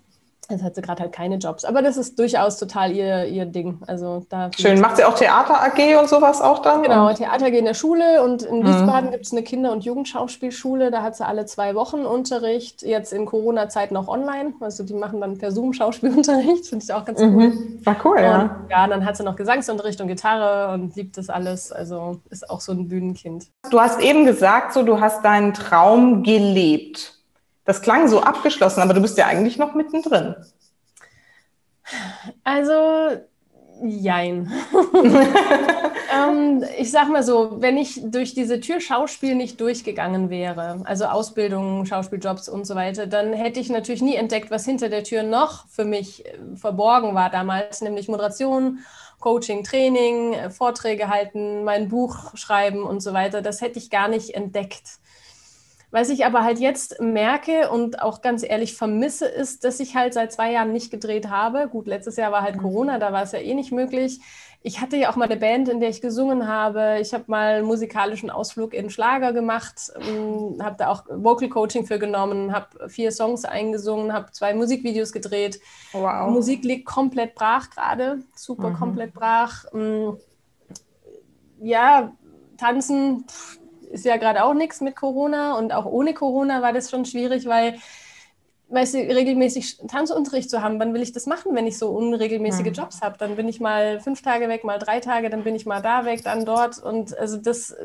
Jetzt hat sie gerade halt keine Jobs. Aber das ist durchaus total ihr, ihr Ding. Also da Schön. Macht sie auch Theater AG und sowas auch dann? Genau, Theater AG in der Schule und in mhm. Wiesbaden mhm. gibt es eine Kinder- und Jugendschauspielschule. Da hat sie alle zwei Wochen Unterricht. Jetzt in Corona-Zeit noch online. Also die machen dann per Zoom Schauspielunterricht. Finde ich auch ganz cool. Mhm. War cool, und, ja. Ja, dann hat sie noch Gesangsunterricht und Gitarre und liebt das alles. Also ist auch so ein Bühnenkind. Du hast eben gesagt, so du hast deinen Traum gelebt. Das klang so abgeschlossen, aber du bist ja eigentlich noch mittendrin. Also, jein. ähm, ich sag mal so, wenn ich durch diese Tür Schauspiel nicht durchgegangen wäre, also Ausbildung, Schauspieljobs und so weiter, dann hätte ich natürlich nie entdeckt, was hinter der Tür noch für mich äh, verborgen war damals, nämlich Moderation, Coaching, Training, äh, Vorträge halten, mein Buch schreiben und so weiter. Das hätte ich gar nicht entdeckt. Was ich aber halt jetzt merke und auch ganz ehrlich vermisse, ist, dass ich halt seit zwei Jahren nicht gedreht habe. Gut, letztes Jahr war halt mhm. Corona, da war es ja eh nicht möglich. Ich hatte ja auch mal eine Band, in der ich gesungen habe. Ich habe mal einen musikalischen Ausflug in Schlager gemacht, ähm, habe da auch Vocal Coaching für genommen, habe vier Songs eingesungen, habe zwei Musikvideos gedreht. Wow. Musik liegt komplett brach gerade, super mhm. komplett brach. Ähm, ja, tanzen, pff, ist ja gerade auch nichts mit Corona und auch ohne Corona war das schon schwierig, weil weißt du, regelmäßig Tanzunterricht zu haben, wann will ich das machen, wenn ich so unregelmäßige Jobs habe? Dann bin ich mal fünf Tage weg, mal drei Tage, dann bin ich mal da weg, dann dort. Und also das,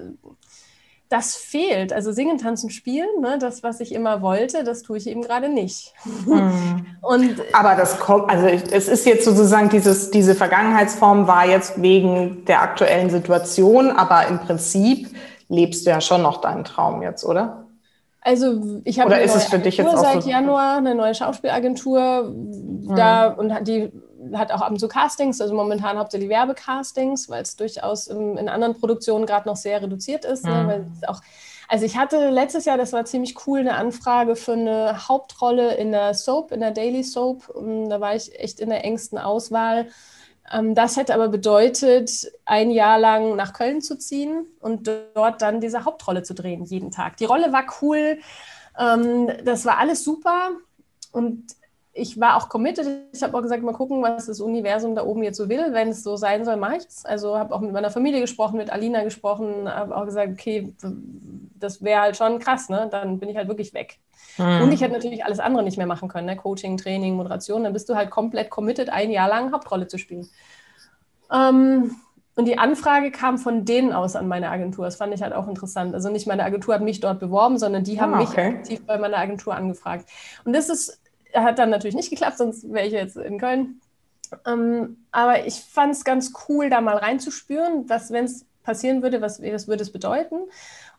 das fehlt. Also singen, tanzen, spielen, ne, das, was ich immer wollte, das tue ich eben gerade nicht. Mhm. Und, Aber das kommt, also es ist jetzt sozusagen dieses, diese Vergangenheitsform war jetzt wegen der aktuellen Situation, aber im Prinzip lebst du ja schon noch deinen Traum jetzt, oder? Also ich habe ist es für dich jetzt auch seit so Januar eine neue Schauspielagentur, mhm. da und die hat auch ab und zu Castings, also momentan hauptsächlich Werbecastings, weil es durchaus in, in anderen Produktionen gerade noch sehr reduziert ist. Mhm. Ne, weil auch, also ich hatte letztes Jahr, das war ziemlich cool, eine Anfrage für eine Hauptrolle in der Soap, in der Daily Soap. Und da war ich echt in der engsten Auswahl. Ähm, das hätte aber bedeutet, ein Jahr lang nach Köln zu ziehen und dort dann diese Hauptrolle zu drehen, jeden Tag. Die Rolle war cool, ähm, das war alles super und ich war auch committed. Ich habe auch gesagt, mal gucken, was das Universum da oben jetzt so will. Wenn es so sein soll, mache ich es. Also habe auch mit meiner Familie gesprochen, mit Alina gesprochen, habe auch gesagt, okay, das wäre halt schon krass, ne? Dann bin ich halt wirklich weg. Mhm. Und ich hätte natürlich alles andere nicht mehr machen können, ne? Coaching, Training, Moderation. Dann bist du halt komplett committed, ein Jahr lang Hauptrolle zu spielen. Ähm, und die Anfrage kam von denen aus an meine Agentur. Das fand ich halt auch interessant. Also nicht meine Agentur hat mich dort beworben, sondern die haben ah, okay. mich aktiv bei meiner Agentur angefragt. Und das ist, hat dann natürlich nicht geklappt, sonst wäre ich jetzt in Köln. Ähm, aber ich fand es ganz cool, da mal reinzuspüren, was, wenn es passieren würde, was, was würde es bedeuten.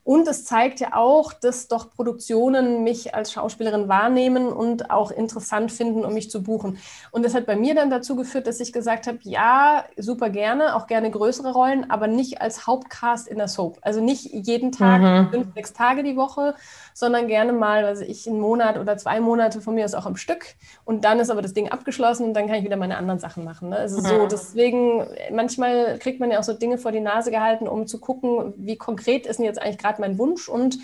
Und es zeigt ja auch, dass doch Produktionen mich als Schauspielerin wahrnehmen und auch interessant finden, um mich zu buchen. Und das hat bei mir dann dazu geführt, dass ich gesagt habe, ja, super gerne, auch gerne größere Rollen, aber nicht als Hauptcast in der Soap. Also nicht jeden Tag, mhm. fünf, sechs Tage die Woche, sondern gerne mal, also ich einen Monat oder zwei Monate von mir aus auch am Stück. Und dann ist aber das Ding abgeschlossen und dann kann ich wieder meine anderen Sachen machen. Ne? Also so, deswegen, manchmal kriegt man ja auch so Dinge vor die Nase gehalten, um zu gucken, wie konkret ist denn jetzt eigentlich gerade mein Wunsch und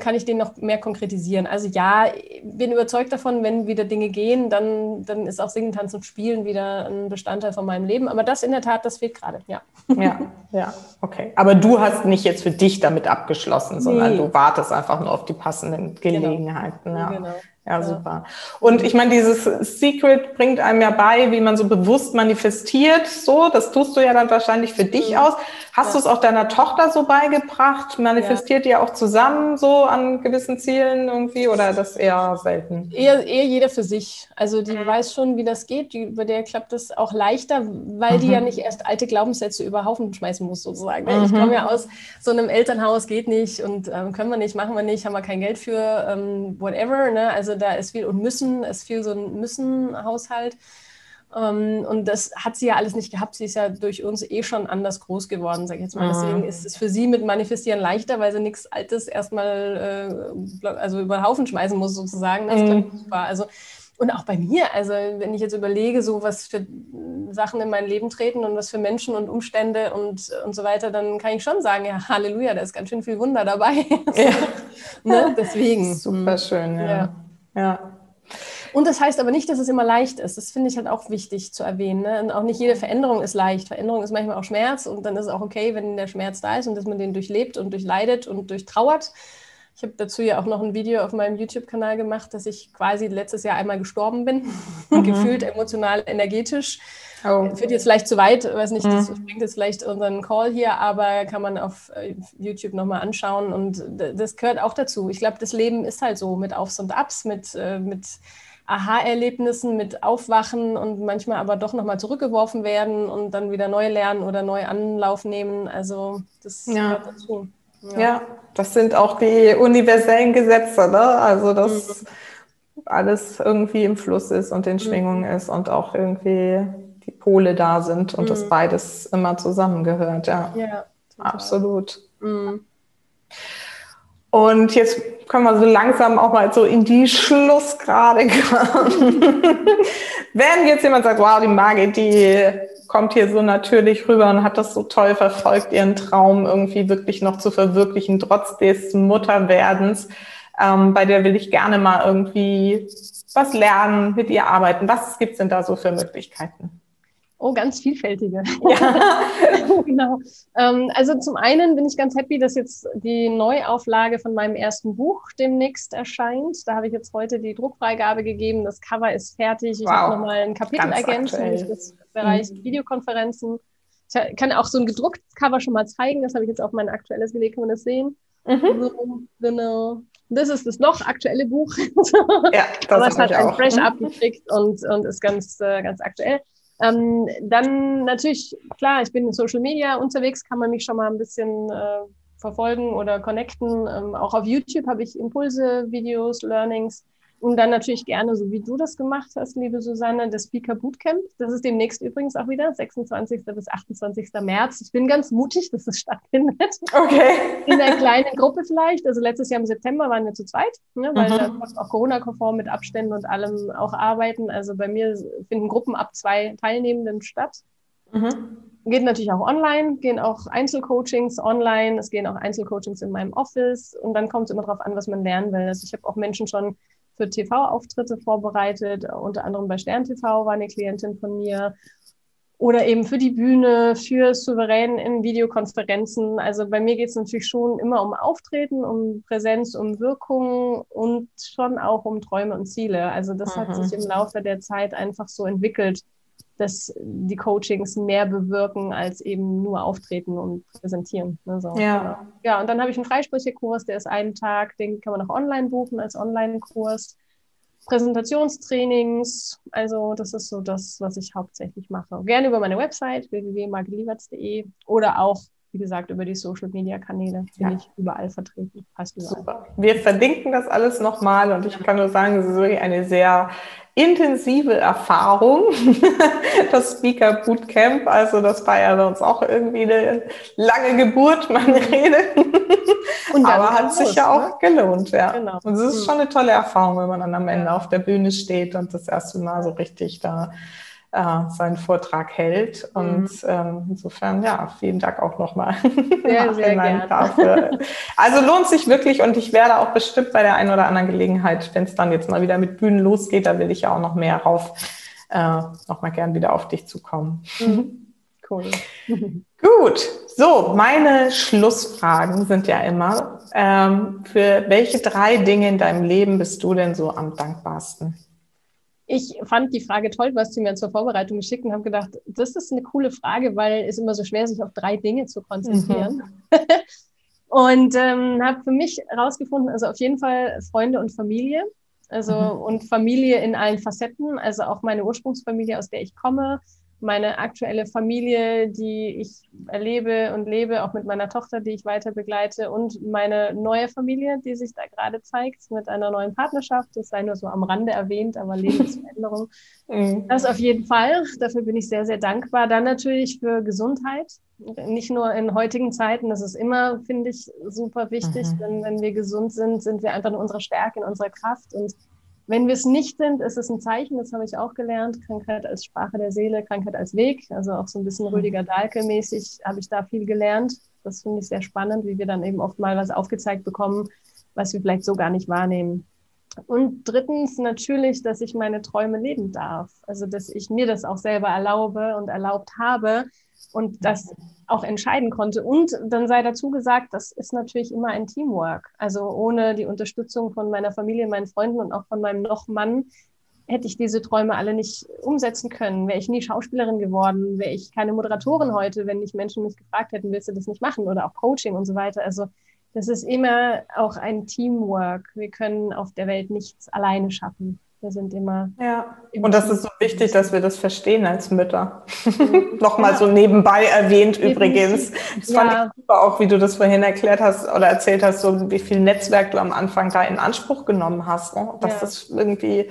kann ich den noch mehr konkretisieren. Also ja, bin überzeugt davon, wenn wieder Dinge gehen, dann, dann ist auch Singen, Tanzen, Spielen wieder ein Bestandteil von meinem Leben. Aber das in der Tat, das fehlt gerade, ja. Ja, ja, okay. Aber du hast nicht jetzt für dich damit abgeschlossen, sondern nee. du wartest einfach nur auf die passenden genau. Gelegenheiten. Genau. Ja. Genau. Ja, super. Und ich meine, dieses Secret bringt einem ja bei, wie man so bewusst manifestiert. So, das tust du ja dann wahrscheinlich für dich aus. Hast ja. du es auch deiner Tochter so beigebracht? Manifestiert ja. ihr auch zusammen so an gewissen Zielen irgendwie oder das eher selten? Eher, eher jeder für sich. Also die mhm. weiß schon, wie das geht. Die, bei der klappt das auch leichter, weil mhm. die ja nicht erst alte Glaubenssätze über Haufen schmeißen muss sozusagen. Mhm. Ich komme ja aus so einem Elternhaus, geht nicht und ähm, können wir nicht, machen wir nicht, haben wir kein Geld für, ähm, whatever. Ne? Also da ist viel und müssen, ist viel so ein Müssen-Haushalt. Ähm, und das hat sie ja alles nicht gehabt. Sie ist ja durch uns eh schon anders groß geworden, sage ich jetzt mal. Mhm. Deswegen ist es für sie mit Manifestieren leichter, weil sie nichts Altes erstmal äh, also über den Haufen schmeißen muss, sozusagen. Das mhm. super. Also, und auch bei mir, also wenn ich jetzt überlege, so was für Sachen in mein Leben treten und was für Menschen und Umstände und, und so weiter, dann kann ich schon sagen, ja, Halleluja, da ist ganz schön viel Wunder dabei. Ja. ne? Deswegen. Super schön, ja. ja. Ja. Und das heißt aber nicht, dass es immer leicht ist. Das finde ich halt auch wichtig zu erwähnen. Ne? Und auch nicht jede Veränderung ist leicht. Veränderung ist manchmal auch Schmerz und dann ist es auch okay, wenn der Schmerz da ist und dass man den durchlebt und durchleidet und durchtrauert. Ich habe dazu ja auch noch ein Video auf meinem YouTube-Kanal gemacht, dass ich quasi letztes Jahr einmal gestorben bin, mhm. gefühlt emotional, energetisch. Oh. Führt jetzt vielleicht zu weit, weiß nicht, das mhm. springt jetzt vielleicht unseren Call hier, aber kann man auf äh, YouTube nochmal anschauen und das gehört auch dazu. Ich glaube, das Leben ist halt so mit Aufs und Abs, mit, äh, mit Aha-Erlebnissen, mit Aufwachen und manchmal aber doch nochmal zurückgeworfen werden und dann wieder neu lernen oder neu Anlauf nehmen. Also das ja. gehört dazu. Ja. ja. das sind auch die universellen Gesetze, ne? Also dass mhm. alles irgendwie im Fluss ist und in mhm. Schwingung mhm. ist und auch irgendwie die Pole da sind und mhm. das beides immer zusammengehört, ja. Ja, absolut. Und jetzt können wir so langsam auch mal so in die Schlussgrade kommen. Wenn jetzt jemand sagt, wow, die Margit, die kommt hier so natürlich rüber und hat das so toll verfolgt, ihren Traum irgendwie wirklich noch zu verwirklichen, trotz des Mutterwerdens, ähm, bei der will ich gerne mal irgendwie was lernen, mit ihr arbeiten. Was gibt's denn da so für Möglichkeiten? Oh, ganz vielfältige. Ja. genau. Ähm, also zum einen bin ich ganz happy, dass jetzt die Neuauflage von meinem ersten Buch demnächst erscheint. Da habe ich jetzt heute die Druckfreigabe gegeben. Das Cover ist fertig. Ich wow. habe nochmal ein Kapitel ganz ergänzt, nämlich das Bereich mhm. Videokonferenzen. Ich kann auch so ein gedrucktes Cover schon mal zeigen. Das habe ich jetzt auf mein aktuelles gelegt, kann man das sehen. Mhm. So, genau. Das ist das noch aktuelle Buch. ja, das Aber es hat ein Fresh mhm. abgekriegt und, und ist ganz, äh, ganz aktuell. Ähm, dann natürlich, klar, ich bin in Social Media unterwegs, kann man mich schon mal ein bisschen äh, verfolgen oder connecten. Ähm, auch auf YouTube habe ich Impulse, Videos, Learnings. Und dann natürlich gerne, so wie du das gemacht hast, liebe Susanne, das Speaker Bootcamp. Das ist demnächst übrigens auch wieder, 26. bis 28. März. Ich bin ganz mutig, dass es stattfindet. Okay. In einer kleinen Gruppe vielleicht. Also letztes Jahr im September waren wir zu zweit, ne, weil mhm. da auch Corona-konform mit Abständen und allem auch arbeiten. Also bei mir finden Gruppen ab zwei Teilnehmenden statt. Mhm. Geht natürlich auch online, gehen auch Einzelcoachings online, es gehen auch Einzelcoachings in meinem Office und dann kommt es immer darauf an, was man lernen will. Also ich habe auch Menschen schon für TV-Auftritte vorbereitet. Unter anderem bei Stern TV war eine Klientin von mir. Oder eben für die Bühne, für Souverän in Videokonferenzen. Also bei mir geht es natürlich schon immer um Auftreten, um Präsenz, um Wirkung und schon auch um Träume und Ziele. Also das mhm. hat sich im Laufe der Zeit einfach so entwickelt, dass die Coachings mehr bewirken als eben nur auftreten und präsentieren. Ne, so. Ja. Ja, und dann habe ich einen Freisprechekurs, der ist einen Tag, den kann man auch online buchen als Online-Kurs. Präsentationstrainings, also das ist so das, was ich hauptsächlich mache. Gerne über meine Website www.margeliewerts.de oder auch wie gesagt, über die Social Media Kanäle bin ja. ich überall vertreten. Passt überall. Super. Wir verlinken das alles nochmal und ich kann nur sagen, es ist wirklich eine sehr intensive Erfahrung, das Speaker Bootcamp. Also das war ja sonst auch irgendwie eine lange Geburt, meine Rede. Aber hat sich ja auch ne? gelohnt, ja. Genau. Und es ist schon eine tolle Erfahrung, wenn man dann am Ende auf der Bühne steht und das erste Mal so richtig da äh, seinen Vortrag hält. Mhm. Und ähm, insofern, ja, vielen Dank auch nochmal. Sehr, sehr gerne. Dafür. Also lohnt sich wirklich und ich werde auch bestimmt bei der einen oder anderen Gelegenheit, wenn es dann jetzt mal wieder mit Bühnen losgeht, da will ich ja auch noch mehr rauf, äh, nochmal gern wieder auf dich zukommen. Mhm. Cool. Gut, so, meine Schlussfragen sind ja immer, ähm, für welche drei Dinge in deinem Leben bist du denn so am dankbarsten? Ich fand die Frage toll, was sie mir zur Vorbereitung geschickt und habe gedacht, das ist eine coole Frage, weil es immer so schwer sich auf drei Dinge zu konzentrieren. Mhm. und ähm, habe für mich herausgefunden, also auf jeden Fall Freunde und Familie. Also mhm. und Familie in allen Facetten, also auch meine Ursprungsfamilie, aus der ich komme, meine aktuelle Familie, die ich erlebe und lebe, auch mit meiner Tochter, die ich weiter begleite und meine neue Familie, die sich da gerade zeigt mit einer neuen Partnerschaft. Das sei nur so am Rande erwähnt, aber Lebensveränderung. Mhm. Das auf jeden Fall. Dafür bin ich sehr, sehr dankbar. Dann natürlich für Gesundheit. Nicht nur in heutigen Zeiten. Das ist immer, finde ich, super wichtig. Mhm. Wenn, wenn wir gesund sind, sind wir einfach in unserer Stärke, in unserer Kraft und wenn wir es nicht sind, ist es ein Zeichen, das habe ich auch gelernt. Krankheit als Sprache der Seele, Krankheit als Weg. Also auch so ein bisschen mhm. Rüdiger Dahlke-mäßig habe ich da viel gelernt. Das finde ich sehr spannend, wie wir dann eben oft mal was aufgezeigt bekommen, was wir vielleicht so gar nicht wahrnehmen. Und drittens natürlich, dass ich meine Träume leben darf. Also, dass ich mir das auch selber erlaube und erlaubt habe und das auch entscheiden konnte. Und dann sei dazu gesagt, das ist natürlich immer ein Teamwork. Also ohne die Unterstützung von meiner Familie, meinen Freunden und auch von meinem Noch-Mann hätte ich diese Träume alle nicht umsetzen können. Wäre ich nie Schauspielerin geworden, wäre ich keine Moderatorin heute, wenn nicht Menschen mich gefragt hätten, willst du das nicht machen oder auch Coaching und so weiter. Also das ist immer auch ein Teamwork. Wir können auf der Welt nichts alleine schaffen. Wir sind immer. Ja. Und das ist so wichtig, dass wir das verstehen als Mütter. Mhm. Nochmal ja. so nebenbei erwähnt übrigens. Das fand ja. ich super auch, wie du das vorhin erklärt hast oder erzählt hast, so wie viel Netzwerk du am Anfang da in Anspruch genommen hast. Ne? Dass ja. das irgendwie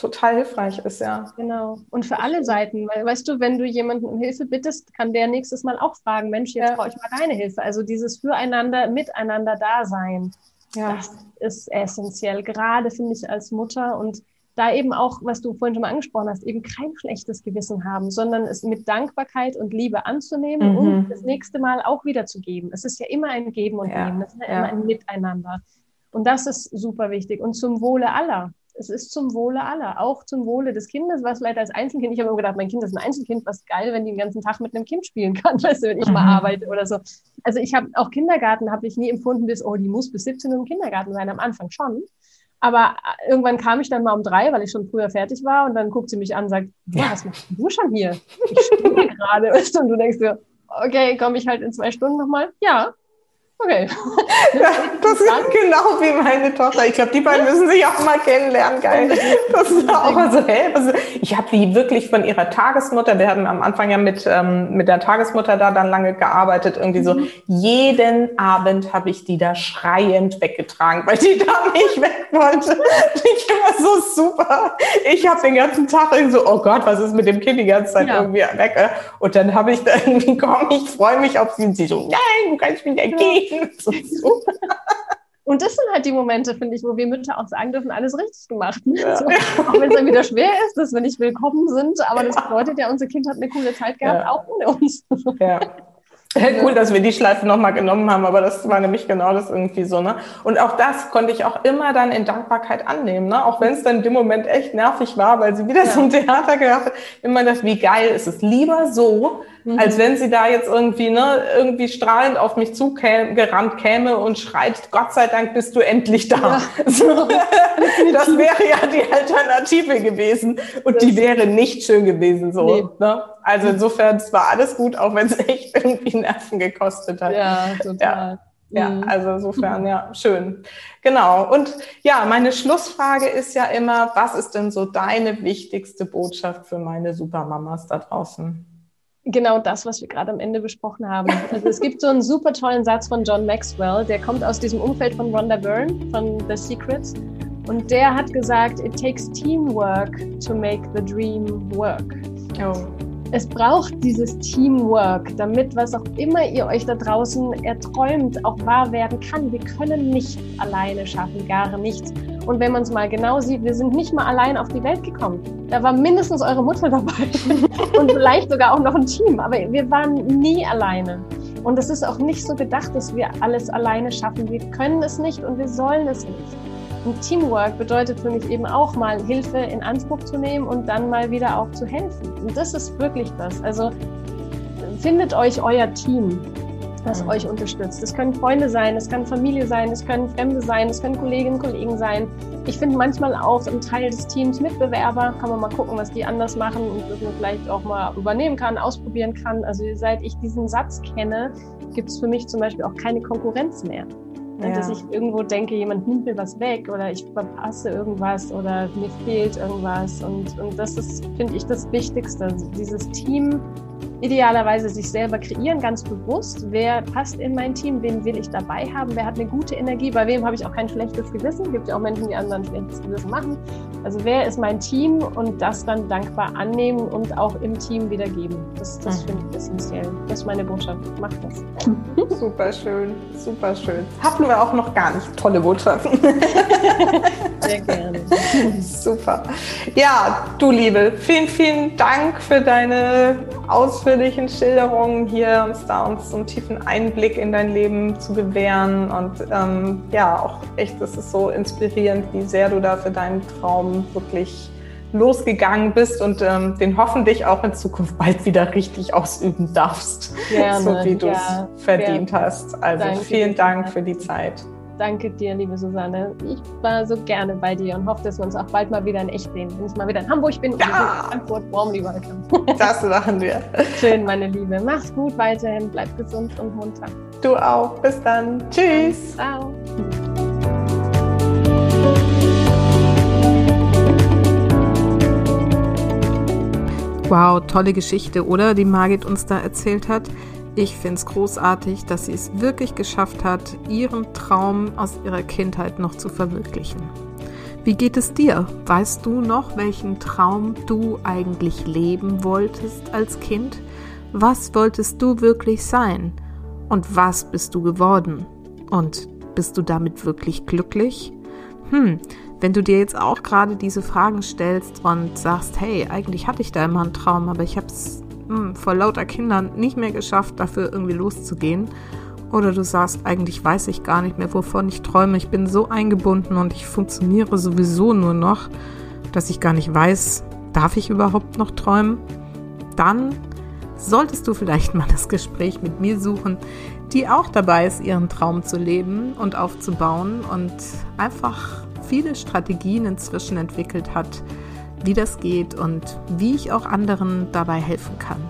total hilfreich ist, ja. Genau. Und für alle Seiten, weil weißt du, wenn du jemanden um Hilfe bittest, kann der nächstes Mal auch fragen, Mensch, jetzt brauche ich mal deine Hilfe. Also dieses Füreinander, Miteinander da sein. Ja. Das ist essentiell, gerade finde ich als Mutter und da eben auch, was du vorhin schon mal angesprochen hast, eben kein schlechtes Gewissen haben, sondern es mit Dankbarkeit und Liebe anzunehmen mhm. und das nächste Mal auch wieder zu geben. Es ist ja immer ein Geben und ja. Nehmen, es ist ja, ja immer ein Miteinander. Und das ist super wichtig und zum Wohle aller es ist zum Wohle aller, auch zum Wohle des Kindes, was vielleicht als Einzelkind, ich habe immer gedacht, mein Kind ist ein Einzelkind, was geil, wenn die den ganzen Tag mit einem Kind spielen kann, weißt du, wenn ich mhm. mal arbeite oder so. Also ich habe auch Kindergarten, habe ich nie empfunden, bis, oh, die muss bis 17 Uhr im Kindergarten sein, am Anfang schon. Aber äh, irgendwann kam ich dann mal um drei, weil ich schon früher fertig war und dann guckt sie mich an und sagt, ja. was machst du schon hier? Ich stehe gerade, und du denkst dir, okay, komme ich halt in zwei Stunden nochmal? Ja, Okay. Ja, das ist genau wie meine Tochter. Ich glaube, die beiden müssen sich auch mal kennenlernen. Geil. Das ist auch mal so, hä? Ich habe die wirklich von ihrer Tagesmutter, wir haben am Anfang ja mit, ähm, mit der Tagesmutter da dann lange gearbeitet, irgendwie so, mhm. jeden Abend habe ich die da schreiend weggetragen, weil die da nicht weg wollte. Ich immer so super. Ich habe den ganzen Tag irgendwie so, oh Gott, was ist mit dem Kind die ganze Zeit ja. irgendwie weg? Und dann habe ich da irgendwie, komm, ich freue mich auf sie. Und sie so, nein, du kannst mich nicht gehen. Und das sind halt die Momente, finde ich, wo wir Mütter auch sagen dürfen, alles richtig gemacht. Ja. So, auch wenn es dann wieder schwer ist, dass wir nicht willkommen sind, aber das bedeutet ja, unser Kind hat eine coole Zeit gehabt, ja. auch ohne uns. Ja. Cool, dass wir die Schleife nochmal genommen haben, aber das war nämlich genau das irgendwie so, ne? Und auch das konnte ich auch immer dann in Dankbarkeit annehmen, ne? Auch wenn es dann in dem Moment echt nervig war, weil sie wieder ja. so ein Theater gehabt hat, immer das, wie geil ist es. Lieber so, mhm. als wenn sie da jetzt irgendwie, ne, irgendwie strahlend auf mich zugerannt käme und schreit, Gott sei Dank bist du endlich da. Ja. So, das wäre ja die Alternative gewesen. Und das die wäre nicht schön gewesen, so, nee. ne? Also insofern, es war alles gut, auch wenn es echt irgendwie Nerven gekostet hat. Ja, total. Ja. Ja, mhm. also insofern, ja, schön. Genau. Und ja, meine Schlussfrage ist ja immer, was ist denn so deine wichtigste Botschaft für meine Supermamas da draußen? Genau das, was wir gerade am Ende besprochen haben. Also es gibt so einen super tollen Satz von John Maxwell, der kommt aus diesem Umfeld von Rhonda Byrne, von The Secrets. Und der hat gesagt, it takes teamwork to make the dream work. Oh es braucht dieses Teamwork, damit was auch immer ihr euch da draußen erträumt, auch wahr werden kann. Wir können nicht alleine schaffen, gar nichts. Und wenn man es mal genau sieht, wir sind nicht mal allein auf die Welt gekommen. Da war mindestens eure Mutter dabei und vielleicht sogar auch noch ein Team, aber wir waren nie alleine. Und es ist auch nicht so gedacht, dass wir alles alleine schaffen. Wir können es nicht und wir sollen es nicht. Und Teamwork bedeutet für mich eben auch mal Hilfe in Anspruch zu nehmen und dann mal wieder auch zu helfen. Und das ist wirklich das. Also findet euch euer Team das euch unterstützt. Es können Freunde sein, es kann Familie sein, es können Fremde sein, es können Kolleginnen und Kollegen sein. Ich finde manchmal auch im Teil des Teams Mitbewerber, kann man mal gucken, was die anders machen und das man vielleicht auch mal übernehmen kann, ausprobieren kann. Also seit ich diesen Satz kenne, gibt es für mich zum Beispiel auch keine Konkurrenz mehr. Ja. Dass ich irgendwo denke, jemand nimmt mir was weg oder ich verpasse irgendwas oder mir fehlt irgendwas. Und, und das ist, finde ich, das Wichtigste. Dieses Team idealerweise sich selber kreieren, ganz bewusst. Wer passt in mein Team? Wen will ich dabei haben? Wer hat eine gute Energie? Bei wem habe ich auch kein schlechtes Gewissen? Es gibt ja auch Menschen, die anderen schlechtes Gewissen machen. Also wer ist mein Team und das dann dankbar annehmen und auch im Team wiedergeben. Das, das mhm. finde ich essentiell. Das ist meine Botschaft. Macht das. Super schön, super schön. Hatten wir auch noch gar nicht tolle Botschaften. Sehr gerne. Super. Ja, du Liebe, vielen, vielen Dank für deine ausführlichen Schilderungen hier, uns da uns so einen tiefen Einblick in dein Leben zu gewähren. Und ähm, ja, auch echt, es ist so inspirierend, wie sehr du da für deinen Traum wirklich losgegangen bist und ähm, den hoffentlich auch in Zukunft bald wieder richtig ausüben darfst, gerne, so wie du es ja, verdient hast. Also vielen Dank für die Zeit. Danke dir, liebe Susanne. Ich war so gerne bei dir und hoffe, dass wir uns auch bald mal wieder in echt sehen. Wenn ich mal wieder in Hamburg bin ja. und Frankfurt, Wormli welcome. Das machen wir. Schön, meine Liebe. Mach's gut weiterhin. Bleib gesund und munter. Du auch. Bis dann. Tschüss. Ciao. Wow, tolle Geschichte, oder? Die Margit uns da erzählt hat. Ich finde es großartig, dass sie es wirklich geschafft hat, ihren Traum aus ihrer Kindheit noch zu verwirklichen. Wie geht es dir? Weißt du noch, welchen Traum du eigentlich leben wolltest als Kind? Was wolltest du wirklich sein? Und was bist du geworden? Und bist du damit wirklich glücklich? Hm, wenn du dir jetzt auch gerade diese Fragen stellst und sagst, hey, eigentlich hatte ich da immer einen Traum, aber ich habe es hm, vor lauter Kindern nicht mehr geschafft, dafür irgendwie loszugehen. Oder du sagst, eigentlich weiß ich gar nicht mehr, wovon ich träume. Ich bin so eingebunden und ich funktioniere sowieso nur noch, dass ich gar nicht weiß, darf ich überhaupt noch träumen? Dann solltest du vielleicht mal das Gespräch mit mir suchen, die auch dabei ist, ihren Traum zu leben und aufzubauen und einfach viele Strategien inzwischen entwickelt hat, wie das geht und wie ich auch anderen dabei helfen kann.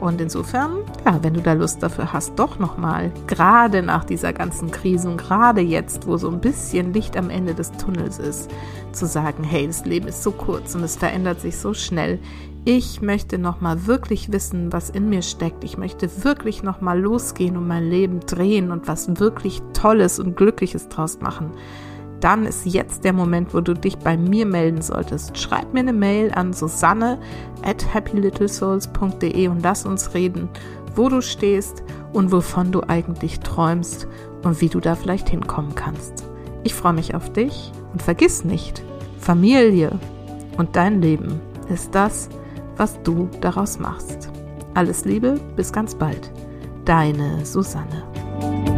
Und insofern, ja, wenn du da Lust dafür hast, doch nochmal, gerade nach dieser ganzen Krise und gerade jetzt, wo so ein bisschen Licht am Ende des Tunnels ist, zu sagen, hey, das Leben ist so kurz und es verändert sich so schnell. Ich möchte nochmal wirklich wissen, was in mir steckt. Ich möchte wirklich nochmal losgehen und mein Leben drehen und was wirklich Tolles und Glückliches draus machen dann ist jetzt der Moment, wo du dich bei mir melden solltest. Schreib mir eine Mail an susanne at happylittlesouls.de und lass uns reden, wo du stehst und wovon du eigentlich träumst und wie du da vielleicht hinkommen kannst. Ich freue mich auf dich und vergiss nicht, Familie und dein Leben ist das, was du daraus machst. Alles Liebe, bis ganz bald. Deine Susanne.